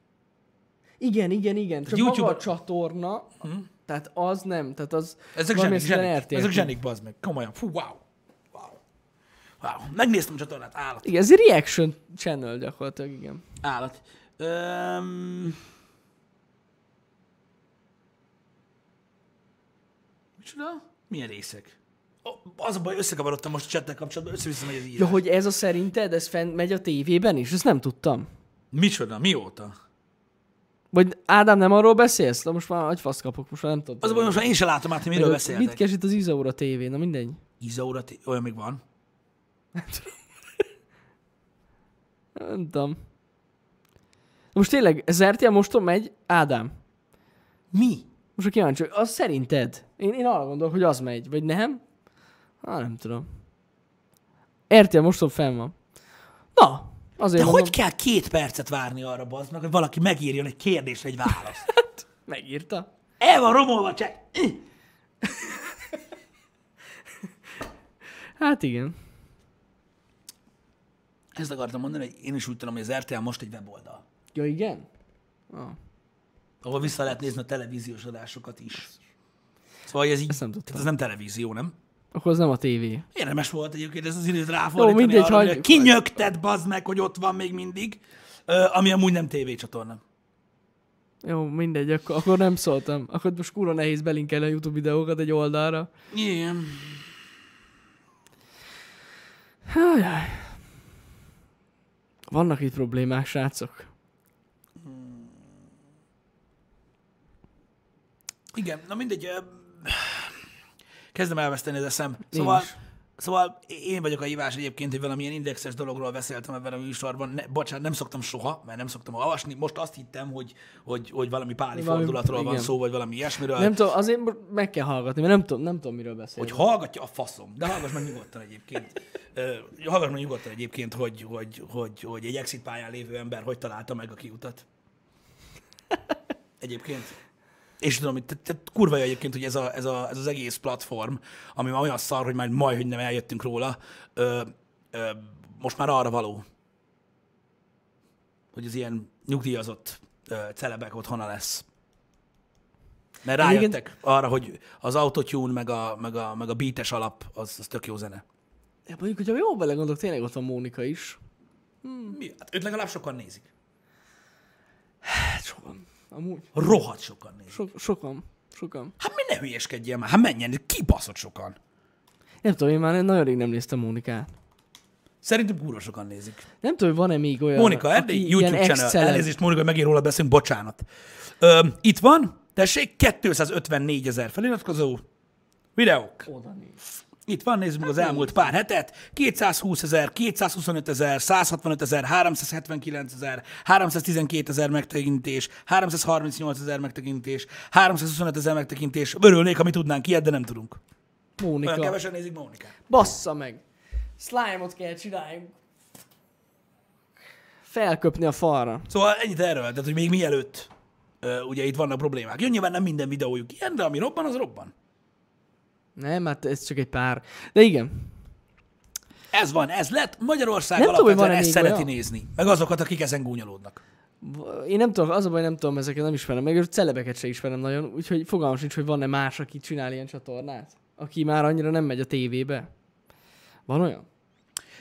S2: Igen, igen, igen. Csak
S1: YouTube-
S2: maga a csatorna, tehát az nem, tehát az
S1: Ezek zsenik, zsenik.
S2: RTL.
S1: Ezek zsenik, bazd meg. Komolyan. Fú, wow. Wow. Wow. Megnéztem a csatornát. Állat.
S2: Igen, ez egy reaction channel gyakorlatilag, igen.
S1: Állat. Öm... Micsoda? Milyen részek? Az a baj, összekavarodtam most a csettel kapcsolatban, össze-vissza megy az írás.
S2: Ja, hogy ez a szerinted, ez fenn megy a tévében is? Ezt nem tudtam.
S1: Micsoda? Mióta?
S2: Vagy Ádám, nem arról beszélsz? Na most már agyfasz kapok, most már nem tudom.
S1: Az a baj, most már én sem látom át, hogy miről
S2: Mit
S1: beszéltek.
S2: keres itt az Izaura TV? Na mindegy.
S1: Izaura, t- olyan még van?
S2: Nem tudom. Most tényleg, ez RTL moston megy? Ádám.
S1: Mi?
S2: Most kíváncsi, az szerinted? Én, én arra gondolok, hogy az megy, vagy nem? Há, nem tudom. RTL moston fenn van. Na, azért
S1: De
S2: mondom,
S1: hogy kell két percet várni arra, bazd meg, hogy valaki megírjon egy kérdésre egy választ?
S2: megírta.
S1: El van romolva, csak...
S2: Hát igen.
S1: Ezt akartam mondani, hogy én is úgy tudom, hogy az RTL most egy weboldal,
S2: Ja, igen? Ah,
S1: ahol vissza lehet nézni a televíziós adásokat is. Szóval hogy ez így,
S2: Ezt nem tudtam.
S1: ez nem televízió, nem?
S2: akkor az nem a tévé.
S1: Érdemes volt egyébként ez az időt ráfordítani
S2: mindegy,
S1: arra, hogy
S2: hagyjuk.
S1: kinyögted, bazd meg, hogy ott van még mindig, ami amúgy nem tévécsatorna.
S2: Jó, mindegy, akkor, akkor nem szóltam. Akkor most kurva nehéz belinkelni a YouTube videókat egy oldalra.
S1: Igen.
S2: Vannak itt problémák, srácok.
S1: Igen, na mindegy, kezdem elveszteni az eszem. Szóval, szóval én vagyok a hívás egyébként, hogy valamilyen indexes dologról beszéltem ebben a műsorban. Ne, bocsánat, nem szoktam soha, mert nem szoktam olvasni. Most azt hittem, hogy, hogy, hogy valami páli
S2: Valami-
S1: fordulatról van
S2: igen.
S1: szó, vagy valami ilyesmiről.
S2: Nem tudom, azért meg kell hallgatni, mert nem tudom, nem tudom miről beszél.
S1: hogy hallgatja a faszom. De hallgass meg nyugodtan egyébként. Ö, Hallgass meg nyugodtan egyébként, hogy, hogy, hogy, hogy egy exit pályán lévő ember hogy találta meg a kiutat. Egyébként. És tudom, hogy te, te, kurva jó egyébként, hogy ez, a, ez, a, ez az egész platform, ami már olyan szar, hogy már majd, hogy nem eljöttünk róla, ö, ö, most már arra való, hogy az ilyen nyugdíjazott ö, celebek otthona lesz. Mert
S2: Igen.
S1: rájöttek arra, hogy az autotune meg a, meg a, meg a beates alap, az, az tök jó zene.
S2: Ja, mondjuk, hogyha jól belegondolok, tényleg ott van Mónika is.
S1: Mi? Hát őt legalább sokan nézik.
S2: Hát sokan. Amúgy.
S1: Rohadt sokan nézik.
S2: So, sokan. Sokan.
S1: Hát mi ne hülyeskedjél már, hát menjen, kibaszott sokan.
S2: Nem tudom, én már nagyon rég nem néztem Mónikát.
S1: Szerintem kurva sokan nézik.
S2: Nem tudom, hogy van-e még olyan,
S1: Mónika Erdély, YouTube
S2: ilyen
S1: channel.
S2: ex-celeb.
S1: Elnézést, Mónika, megint róla beszélünk, bocsánat. Ö, itt van, tessék, 254 ezer feliratkozó videók.
S2: Oda néz.
S1: Itt van, nézzük meg az elmúlt pár hetet. 220 ezer, 225 ezer, 165 ezer, 379 ezer, 312 ezer megtekintés, 338 ezer megtekintés, 325 ezer megtekintés. Örülnék, ha mi tudnánk ilyet, de nem tudunk. Olyan
S2: Mónika.
S1: kevesen nézik Mónikát.
S2: Bassza meg. Slime-ot kell csináljunk. Felköpni a falra.
S1: Szóval ennyit erről, tehát hogy még mielőtt ugye itt vannak problémák. Jó, nyilván nem minden videójuk ilyen, de ami robban, az robban.
S2: Nem, hát ez csak egy pár. De igen.
S1: Ez van, ez lett. Magyarország
S2: Nem tudom,
S1: alapvetően
S2: van-e
S1: ezt szereti
S2: olyan.
S1: nézni. Meg azokat, akik ezen gúnyolódnak.
S2: Én nem tudom, az a baj, nem tudom, ezeket nem ismerem, meg celebeket se ismerem nagyon, úgyhogy fogalmam sincs, hogy van-e más, aki csinál ilyen csatornát, aki már annyira nem megy a tévébe. Van olyan?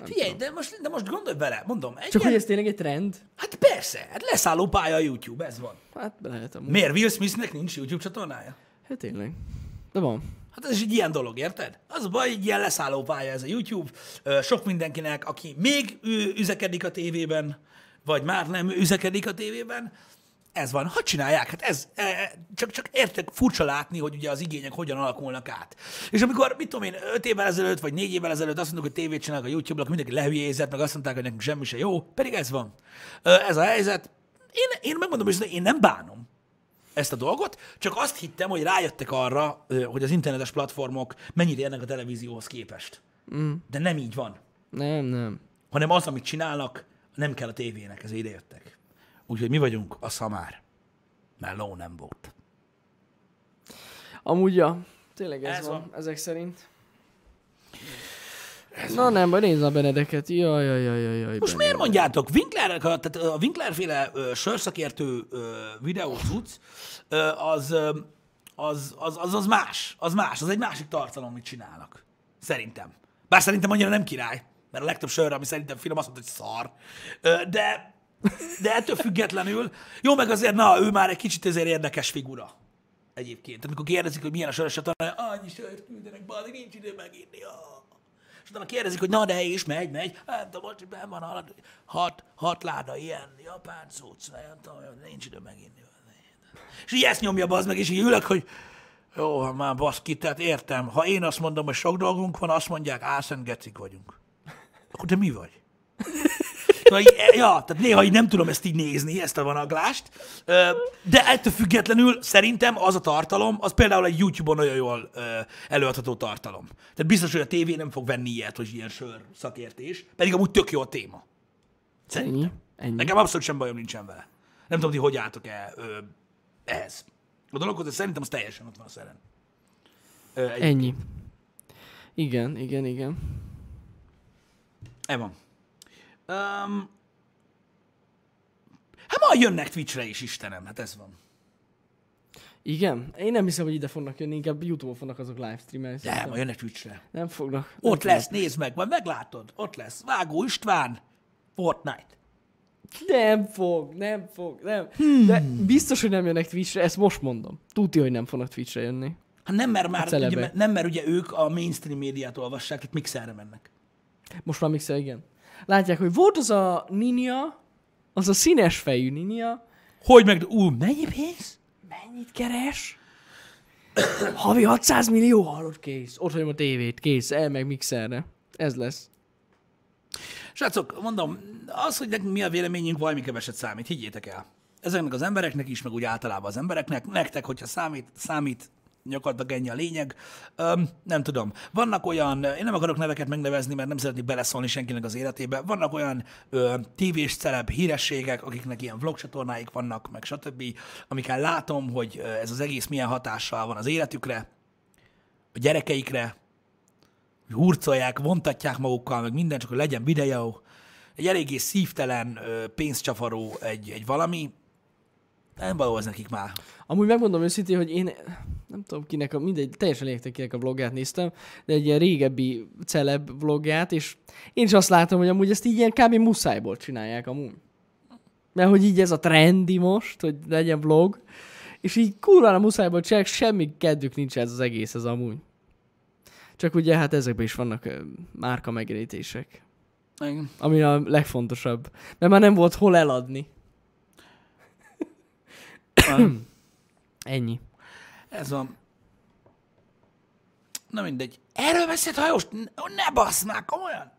S1: Figyelj, de most, de most gondolj bele, mondom. Egy
S2: Csak
S1: ilyen,
S2: hogy ez tényleg egy trend?
S1: Hát persze, hát leszálló pálya a YouTube, ez van.
S2: Hát lehet amúgy.
S1: Miért Will Smithnek nincs YouTube csatornája?
S2: Hát tényleg. De van.
S1: Hát ez is egy ilyen dolog, érted? Az a baj, egy ilyen leszálló pálya ez a YouTube. Sok mindenkinek, aki még üzekedik a tévében, vagy már nem üzekedik a tévében, ez van. Hogy csinálják? Hát ez, e, e, csak, csak értek, furcsa látni, hogy ugye az igények hogyan alakulnak át. És amikor, mit tudom én, öt évvel ezelőtt, vagy négy évvel ezelőtt azt mondtuk, hogy tévét csinálnak a YouTube-ra, mindenki lehülyézett, meg azt mondták, hogy nekünk semmi se jó, pedig ez van. Ez a helyzet. Én, én megmondom, hogy én nem bánom ezt a dolgot, csak azt hittem, hogy rájöttek arra, hogy az internetes platformok mennyire érnek a televízióhoz képest. Mm. De nem így van.
S2: Nem, nem.
S1: Hanem az, amit csinálnak, nem kell a tévének, ez ide jöttek. Úgyhogy mi vagyunk a szamár. Mert ló nem volt.
S2: Amúgy, ja. Tényleg ez,
S1: Ez
S2: van,
S1: van.
S2: ezek szerint. Na nem, baj, nézd a Benedeket. Jaj, jaj, jaj, jaj, jaj.
S1: Most miért mondjátok, Winkler, tehát a Winkler-féle ö, sörszakértő ö, videó cucc, ö, az, ö, az, az, az, az más. Az más. Az egy másik tartalom, amit csinálnak. Szerintem. Bár szerintem annyira nem király, mert a legtöbb sör, ami szerintem finom, azt mondta, hogy szar. Ö, de, de ettől függetlenül, jó, meg azért, na, ő már egy kicsit ezért érdekes figura. Egyébként. Tehát amikor kérdezik, hogy milyen a sörös annyi sört küldenek, baldi, nincs idő meginni. Ah. És utána kérdezik, hogy na de és megy, megy. Hát tudom, most benn van halad, hat, hat láda ilyen japán cucc, nem tudom, nincs idő meginni. És így ezt nyomja az meg, és így ülök, hogy jó, hát már baszki, tehát értem. Ha én azt mondom, hogy sok dolgunk van, azt mondják, álszent gecik vagyunk. Akkor te mi vagy? Szóval ja, tehát néha így nem tudom ezt így nézni, ezt a vanaglást, de ettől függetlenül szerintem az a tartalom, az például egy YouTube-on nagyon jól előadható tartalom. Tehát biztos, hogy a tévé nem fog venni ilyet, hogy ilyen sör szakértés, pedig amúgy tök jó a téma. Szerintem.
S2: Ennyi. Ennyi.
S1: Nekem abszolút sem bajom nincsen vele. Nem tudom, ti hogy álltok-e ö, ehhez. A dologhoz, de szerintem az teljesen ott van a szeren. Ö, egy,
S2: Ennyi. Igen, igen, igen.
S1: E van. Um, hát majd jönnek Twitchre is, Istenem, hát ez van.
S2: Igen? Én nem hiszem, hogy ide fognak jönni, inkább YouTube-on fognak azok livestreamelni.
S1: De, majd jönnek Twitchre.
S2: Nem fognak. Nem
S1: Ott
S2: fognak.
S1: lesz, nézd meg, majd meglátod. Ott lesz. Vágó István, Fortnite.
S2: Nem fog, nem fog, nem. Hmm. De biztos, hogy nem jönnek Twitchre, ezt most mondom. Tudja, hogy nem fognak Twitchre jönni.
S1: Hát nem, mert már,
S2: celebek.
S1: ugye, nem, mert ugye ők a mainstream médiát olvassák, tehát mixerre mennek.
S2: Most már mixel, igen. Látják, hogy volt az a ninja, az a színes fejű ninja,
S1: Hogy meg, ú, mennyi pénz?
S2: mennyit keres? Havi 600 millió, hallod, kész. Ott hagyom a tévét, kész, el meg mixerre. Ez lesz.
S1: Srácok, mondom, az, hogy nekünk mi a véleményünk, valami keveset számít, higgyétek el. Ezeknek az embereknek is, meg úgy általában az embereknek, nektek, hogyha számít, számít, gyakorlatilag ennyi a lényeg. Öm, nem tudom. Vannak olyan, én nem akarok neveket megnevezni, mert nem szeretnék beleszólni senkinek az életébe. Vannak olyan ö, tévés celeb hírességek, akiknek ilyen vlogcsatornáik vannak, meg stb., amikkel látom, hogy ez az egész milyen hatással van az életükre, a gyerekeikre, hogy hurcolják, vontatják magukkal, meg minden, csak hogy legyen videó. Egy eléggé szívtelen, pénzcsavaró egy, egy valami. Nem való az nekik már.
S2: Amúgy megmondom őszintén, hogy én nem tudom kinek, a, mindegy, teljesen lényegtelen kinek a vlogját néztem, de egy ilyen régebbi celeb vlogját, és én is azt látom, hogy amúgy ezt így ilyen kb. muszájból csinálják amúgy. Mert hogy így ez a trendi most, hogy legyen vlog, és így kurvára muszájból csinálják, semmi kedvük nincs ez az egész, ez amúgy. Csak ugye hát ezekben is vannak ö, márka megjelenítések,
S1: Igen.
S2: ami a legfontosabb. Mert már nem volt hol eladni. Ennyi.
S1: Ez van. Na mindegy. Erről beszélt hajós? Ne, bassz már, komolyan.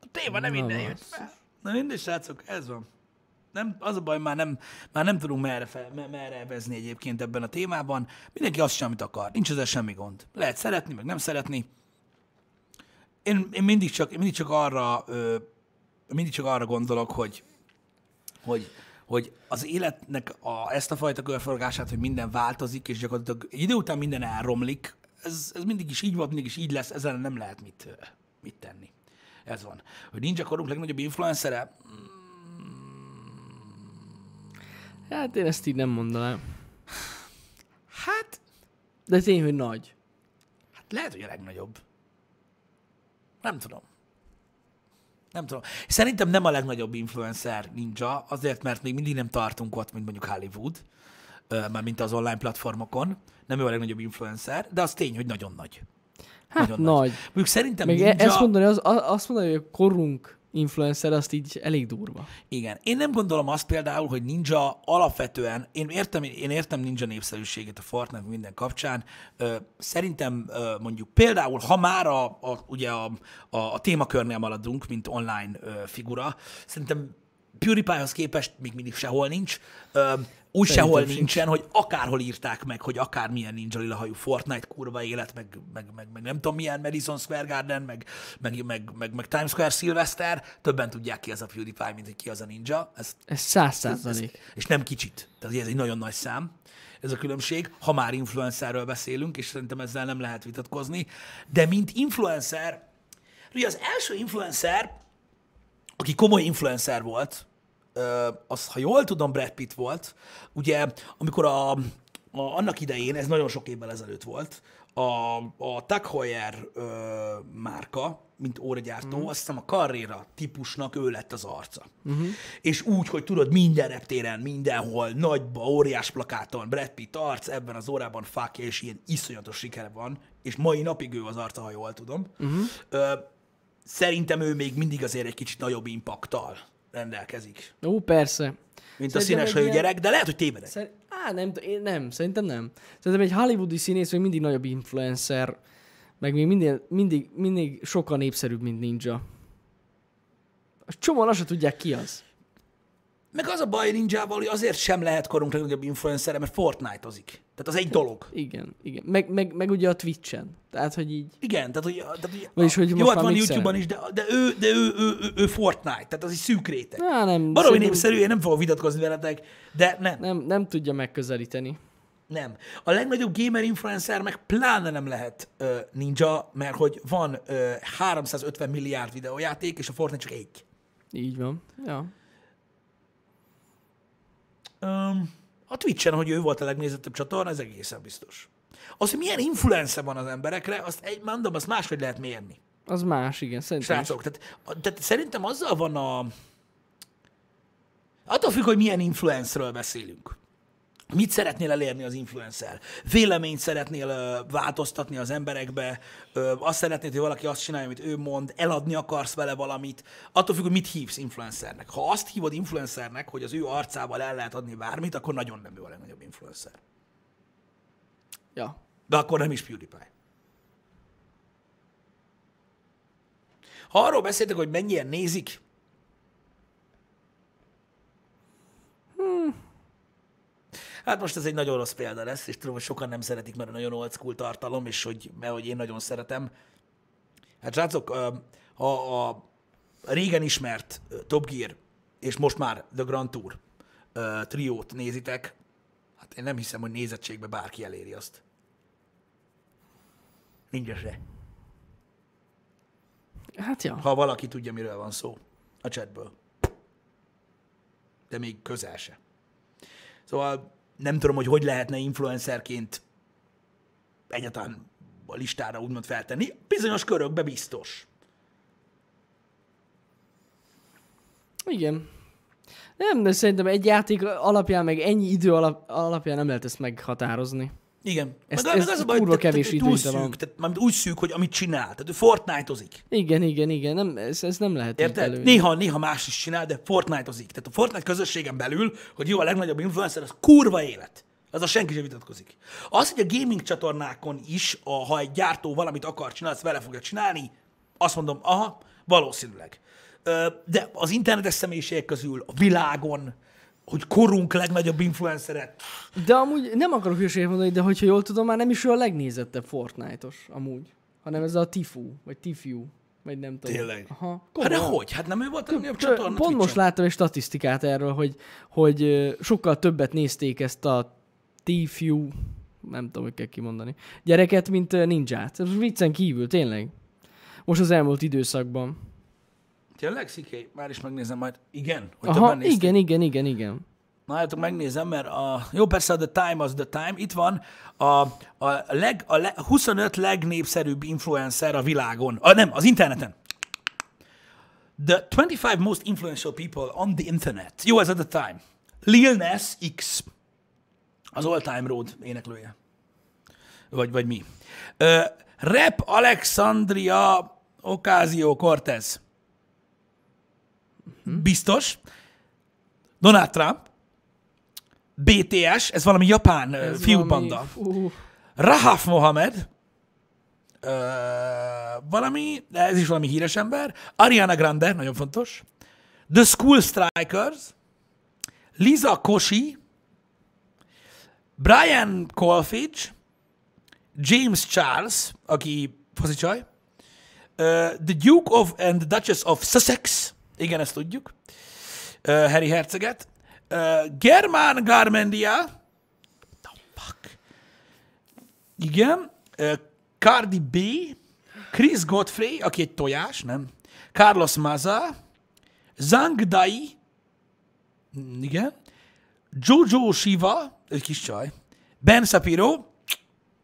S1: A téma nem innen jött fel. Na mindegy, srácok, ez van. Nem, az a baj, már nem, már nem tudunk merre, fel, me- merre evezni egyébként ebben a témában. Mindenki azt sem, amit akar. Nincs ezzel semmi gond. Lehet szeretni, meg nem szeretni. Én, én mindig, csak, mindig csak arra ö, mindig csak arra gondolok, hogy, hogy, hogy az életnek a, ezt a fajta körforgását, hogy minden változik, és gyakorlatilag egy idő után minden elromlik, ez, ez mindig is így volt, mindig is így lesz, ezzel nem lehet mit, mit tenni. Ez van. Hogy nincs a korunk legnagyobb influencere,
S2: Hát én ezt így nem mondanám.
S1: hát,
S2: De tény, hogy nagy.
S1: hát lehet, hogy a legnagyobb. Nem tudom. Nem tudom. Szerintem nem a legnagyobb influencer ninja, azért, mert még mindig nem tartunk ott, mint mondjuk Hollywood, már mint az online platformokon. Nem ő a legnagyobb influencer, de az tény, hogy nagyon nagy.
S2: Hát
S1: Nagyon
S2: nagy.
S1: Mondjuk szerintem
S2: Még
S1: ninja...
S2: ezt mondani, az, azt mondani, hogy a korunk influencer, azt így elég durva.
S1: Igen. Én nem gondolom azt például, hogy Ninja alapvetően, én értem, én értem Ninja népszerűségét a Fortnite minden kapcsán, szerintem mondjuk például, ha már a, a, ugye a, a, a témakörnél maradunk, mint online figura, szerintem PewDiePie-hoz képest még mindig sehol nincs. Ö, úgy
S2: Szerintem
S1: sehol
S2: sincs.
S1: nincsen, hogy akárhol írták meg, hogy akármilyen ninja lila hajú Fortnite kurva élet, meg, meg, meg, meg nem tudom milyen Madison Square Garden, meg, meg, meg, meg, meg Times Square Sylvester, többen tudják ki az a PewDiePie, mint hogy ki az a ninja. Ez,
S2: Ez száz százalék.
S1: és nem kicsit. Tehát ez egy nagyon nagy szám. Ez a különbség, ha már influencerről beszélünk, és szerintem ezzel nem lehet vitatkozni. De mint influencer, ugye az első influencer, aki komoly influencer volt, az, ha jól tudom, Brad Pitt volt, ugye, amikor a, a, annak idején, ez nagyon sok évvel ezelőtt volt, a, a Tag Heuer ö, márka, mint óragyártó, mm. azt hiszem a Carrera típusnak ő lett az arca. Uh-huh. És úgy, hogy tudod, minden reptéren, mindenhol, nagyba, óriás plakáton, Brad Pitt arc, ebben az órában fákja, és ilyen iszonyatos sikere van, és mai napig ő az arca, ha jól tudom. Uh-huh. Ö, szerintem ő még mindig azért egy kicsit nagyobb impaktal rendelkezik,
S2: Ó, persze.
S1: mint a
S2: Szerintem
S1: színes hajú
S2: ilyen-
S1: gyerek, de lehet, hogy tévedek.
S2: Szer- Á, nem, én nem, szerintem nem. Szerintem egy hollywoodi színész még mindig nagyobb influencer, meg még mindig, mindig, mindig sokkal népszerűbb, mint Ninja. A csomóan azt se tudják ki az.
S1: Meg az a baj ninjával, hogy azért sem lehet korunk legnagyobb influencer, mert Fortnite-ozik. Tehát az egy dolog.
S2: Igen, igen. Meg, meg, meg ugye a Twitch-en. Tehát, hogy így...
S1: Igen, tehát hogy, tehát, hogy,
S2: Vagyis, hogy
S1: jó, hát van. YouTube-on is, de, de, ő, de ő, ő, ő, ő, Fortnite, tehát az egy szűk réteg.
S2: Á, nem, szerintem
S1: népszerű, én nem fogok vitatkozni veletek, de nem, nem,
S2: nem, nem tudja megközelíteni.
S1: nem. A legnagyobb gamer influencer meg pláne nem lehet ö, ninja, mert hogy van ö, 350 milliárd videójáték, és a Fortnite csak egy.
S2: Így van. Ja.
S1: A Twitch-en, hogy ő volt a legnézettebb csatorna, ez egészen biztos. Az, hogy milyen influence van az emberekre, azt egy, mondom, azt máshogy lehet mérni.
S2: Az más, igen. Szerintem.
S1: Srácok, tehát, tehát szerintem azzal van a... Attól függ, hogy milyen influenceről beszélünk. Mit szeretnél elérni az influencer? Véleményt szeretnél ö, változtatni az emberekbe, ö, azt szeretnéd, hogy valaki azt csinálja, amit ő mond, eladni akarsz vele valamit, attól függ, hogy mit hívsz influencernek. Ha azt hívod influencernek, hogy az ő arcával el lehet adni bármit, akkor nagyon nem ő a legnagyobb influencer.
S2: Ja.
S1: De akkor nem is PewDiePie. Ha arról beszéltek, hogy mennyien nézik, Hát most ez egy nagyon rossz példa lesz, és tudom, hogy sokan nem szeretik, mert a nagyon old school tartalom, és hogy, mert hogy én nagyon szeretem. Hát srácok, ha a régen ismert Top Gear, és most már The Grand Tour triót nézitek, hát én nem hiszem, hogy nézettségbe bárki eléri azt. Nincs se.
S2: Hát ja.
S1: Ha valaki tudja, miről van szó a chatből. De még közel se. Szóval nem tudom, hogy hogy lehetne influencerként egyáltalán a listára úgymond feltenni. Bizonyos körökbe biztos.
S2: Igen. Nem, de szerintem egy játék alapján, meg ennyi idő alap, alapján nem lehet ezt meghatározni.
S1: Igen.
S2: Ez-
S1: meg,
S2: ez
S1: meg az a baj,
S2: kurva
S1: hogy te- te-
S2: kevés
S1: te- túl
S2: időnte van.
S1: szűk, tehát mármint úgy szűk, hogy amit csinál. Tehát ő Fortnite-ozik.
S2: Igen, igen, igen. Nem, ez, ez nem lehet
S1: Érted? Néha, néha más is csinál, de Fortnite-ozik. Tehát a Fortnite közösségen belül, hogy jó a legnagyobb influencer, az kurva élet. Az a senki sem vitatkozik. Az, hogy a gaming csatornákon is, a, ha egy gyártó valamit akar csinálni, azt vele fogja csinálni, azt mondom, aha, valószínűleg. De az internetes személyiségek közül, a világon, hogy korunk legnagyobb influenceret,
S2: De amúgy nem akarok hülyeséget mondani, de hogyha jól tudom, már nem is ő a legnézettebb Fortnite-os amúgy. Hanem ez a Tifu, vagy Tifu, vagy nem tudom.
S1: Tényleg?
S2: Aha.
S1: Hát de hogy? Hát nem ő volt a legnagyobb csatorna
S2: Pont most láttam egy statisztikát erről, hogy, hogy sokkal többet nézték ezt a Tifu, nem tudom, hogy kell kimondani, gyereket, mint ninját. Ez viccen kívül, tényleg. Most az elmúlt időszakban.
S1: Tényleg, Sziké? Már is megnézem majd. Igen? Hogy
S2: Aha, igen, igen, igen, igen.
S1: Na, hát megnézem, mert a, jó, persze a The Time az The Time. Itt van a, a, leg, a le, 25 legnépszerűbb influencer a világon. A, nem, az interneten. The 25 most influential people on the internet. Jó, ez at the time. Lil Nas X. Az All Time Road éneklője. Vagy, vagy mi. Uh, Rap Alexandria Ocasio-Cortez. Biztos. Donald Trump. BTS, ez valami japán ez fiúbanda.
S2: valami- Ú,
S1: Rahaf Mohamed, ö, valami, ez is valami híres ember, Ariana Grande, nagyon fontos, The School Strikers, Liza Koshy, Brian Colfage, James Charles, aki focicsaj, ö, The Duke of and the Duchess of Sussex, igen, ezt tudjuk, ö, Harry Herceget, ö, Germán Garmendia, the fuck, igen. Ö, Cardi B, Chris Godfrey, aki egy tojás, nem? Carlos Maza, Zhang Dai, Mm, igen. Jojo Shiva, egy kis csaj. Ben Shapiro,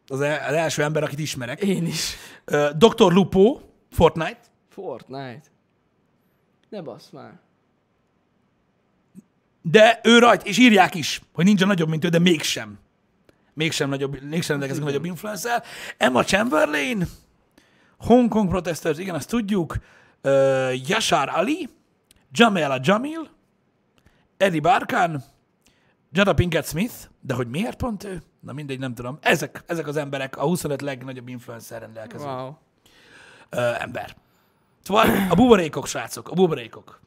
S1: az, el- az első ember, akit ismerek.
S2: Én is.
S1: Ö, Dr. Lupo, Fortnite.
S2: Fortnite. Ne basz már.
S1: De ő rajt, és írják is, hogy nincs nagyobb, mint ő, de mégsem. Mégsem, nagyobb, mégsem rendelkezik nagyobb influencer. Emma Chamberlain, Hong Kong protesters, igen, azt tudjuk. Uh, Yashar Ali, Jamela Jamil, Eddie Barkan, Jada Pinkett Smith, de hogy miért pont ő? Na mindegy, nem tudom. Ezek, ezek az emberek a 25 legnagyobb influencer rendelkező
S2: Wow.
S1: uh, ember. Szóval a buborékok, srácok, a buborékok.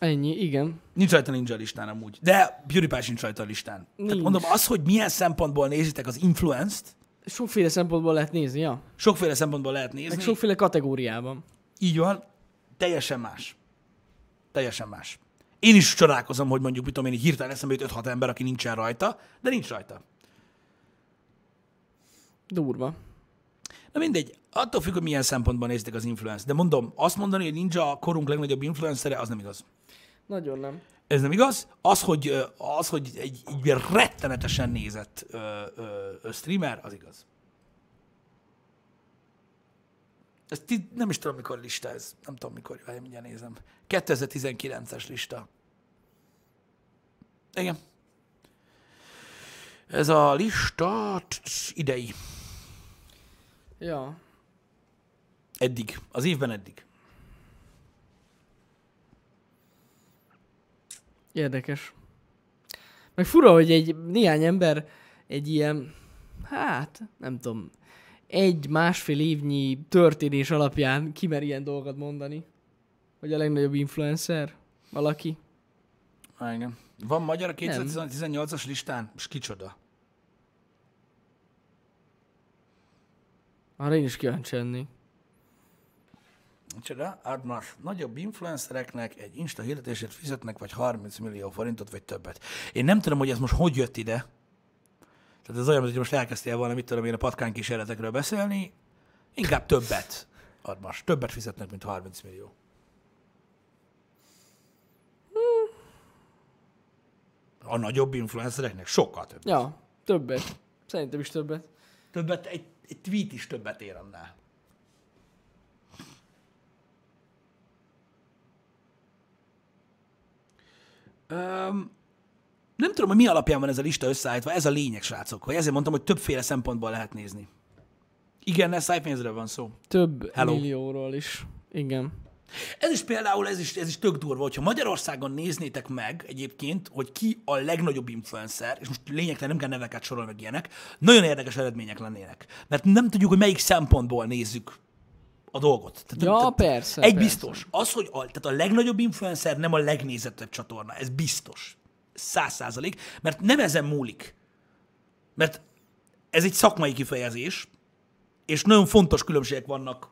S2: Ennyi, igen.
S1: Nincs rajta ninja listán amúgy. De PewDiePie sincs rajta a listán. Tehát
S2: Nincs.
S1: mondom, az, hogy milyen szempontból nézitek az influenced,
S2: Sokféle szempontból lehet nézni, ja.
S1: sokféle szempontból lehet nézni.
S2: Meg sokféle kategóriában.
S1: Így van, teljesen más. Teljesen más. Én is csodálkozom, hogy mondjuk, mit tudom én, hirtelen eszembe jut 5-6 ember, aki nincsen rajta, de nincs rajta.
S2: Durva.
S1: Na mindegy, attól függ, hogy milyen szempontból nézitek az influence. De mondom, azt mondani, hogy ninja a korunk legnagyobb influencere, az nem igaz.
S2: Nagyon nem.
S1: Ez nem igaz. Az, hogy, az, hogy egy, egy rettenetesen nézett ö, ö, ö, streamer, az igaz. Ez nem is tudom, mikor lista ez. Nem tudom, mikor. Várj, mindjárt nézem. 2019-es lista. Igen. Ez a lista idei.
S2: Ja.
S1: Eddig. Az évben eddig.
S2: Érdekes. Meg fura, hogy egy néhány ember egy ilyen, hát, nem tudom, egy, másfél évnyi történés alapján kimer ilyen dolgokat mondani. Hogy a legnagyobb influencer valaki.
S1: Há, igen. Van magyar a 2018-as listán? És kicsoda?
S2: Arra én is kíváncsi lennék.
S1: Micsoda? Admas. Nagyobb influencereknek egy Insta hirdetésért fizetnek vagy 30 millió forintot, vagy többet. Én nem tudom, hogy ez most hogy jött ide. Tehát ez olyan, hogy most elkezdtél volna, mit tudom én, a patkány kísérletekről beszélni. Inkább többet. Admas. Többet fizetnek, mint 30 millió. A nagyobb influencereknek sokkal több.
S2: Ja, többet. Szerintem is többet.
S1: Többet, egy, egy tweet is többet ér annál. Um, nem tudom, hogy mi alapján van ez a lista összeállítva, ez a lényeg, srácok, hogy ezért mondtam, hogy többféle szempontból lehet nézni. Igen, ez szájpénzről van szó.
S2: Több
S1: Hello.
S2: millióról is. Igen.
S1: Ez is például, ez is, ez is tök durva, hogyha Magyarországon néznétek meg egyébként, hogy ki a legnagyobb influencer, és most lényegtelen nem kell neveket sorolni meg ilyenek, nagyon érdekes eredmények lennének. Mert nem tudjuk, hogy melyik szempontból nézzük a dolgot. Tehát,
S2: Ja,
S1: tehát
S2: persze,
S1: Egy
S2: persze.
S1: biztos, az, hogy a, tehát a legnagyobb influencer nem a legnézettebb csatorna, ez biztos. Száz százalék, mert nem ezen múlik. Mert ez egy szakmai kifejezés, és nagyon fontos különbségek vannak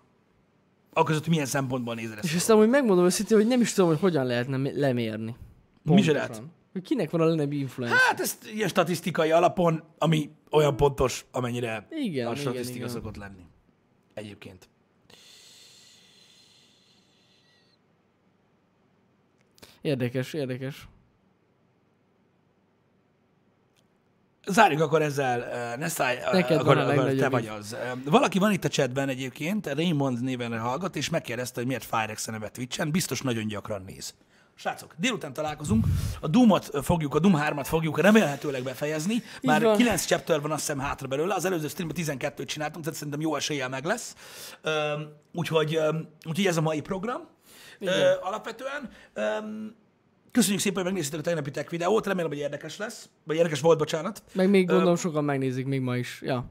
S1: a között, hogy milyen szempontból nézed ezt.
S2: És aztán, hogy megmondom őszintén, hogy nem is tudom, hogy hogyan lehetne mi- lemérni. Pontosan. Hogy kinek van a legnagyobb influencer?
S1: Hát ezt ilyen statisztikai alapon, ami olyan pontos, amennyire
S2: Igen,
S1: a statisztika
S2: igen.
S1: szokott lenni. Egyébként.
S2: Érdekes, érdekes.
S1: Zárjuk akkor ezzel, ne szállj,
S2: Neked
S1: akkor,
S2: van
S1: akkor te vagy az. Valaki van itt a chatben egyébként, Raymond néven hallgat, és megkérdezte, hogy miért Firex a neve Twitch-en, biztos nagyon gyakran néz. Srácok, délután találkozunk, a Doom-ot fogjuk, a Doom 3-at fogjuk remélhetőleg befejezni, már
S2: van.
S1: 9 chapter van azt hiszem hátra belőle, az előző streamben 12-t csináltunk, tehát szerintem jó eséllyel meg lesz. Úgyhogy, úgyhogy ez a mai program. Ö, alapvetően. Köszönjük szépen, hogy megnéztétek a tegnapi tech videót, remélem, hogy érdekes lesz, vagy érdekes volt, bocsánat.
S2: Meg még gondolom sokan megnézik még ma is. Ja.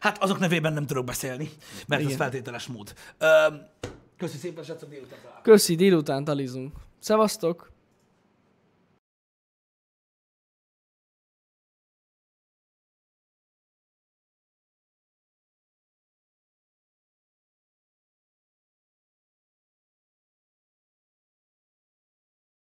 S1: Hát azok nevében nem tudok beszélni, mert Igen. ez feltételes mód. Üm, Köszi szépen, srácok, délután találkozunk.
S2: Köszi, délután talizunk. Szevasztok!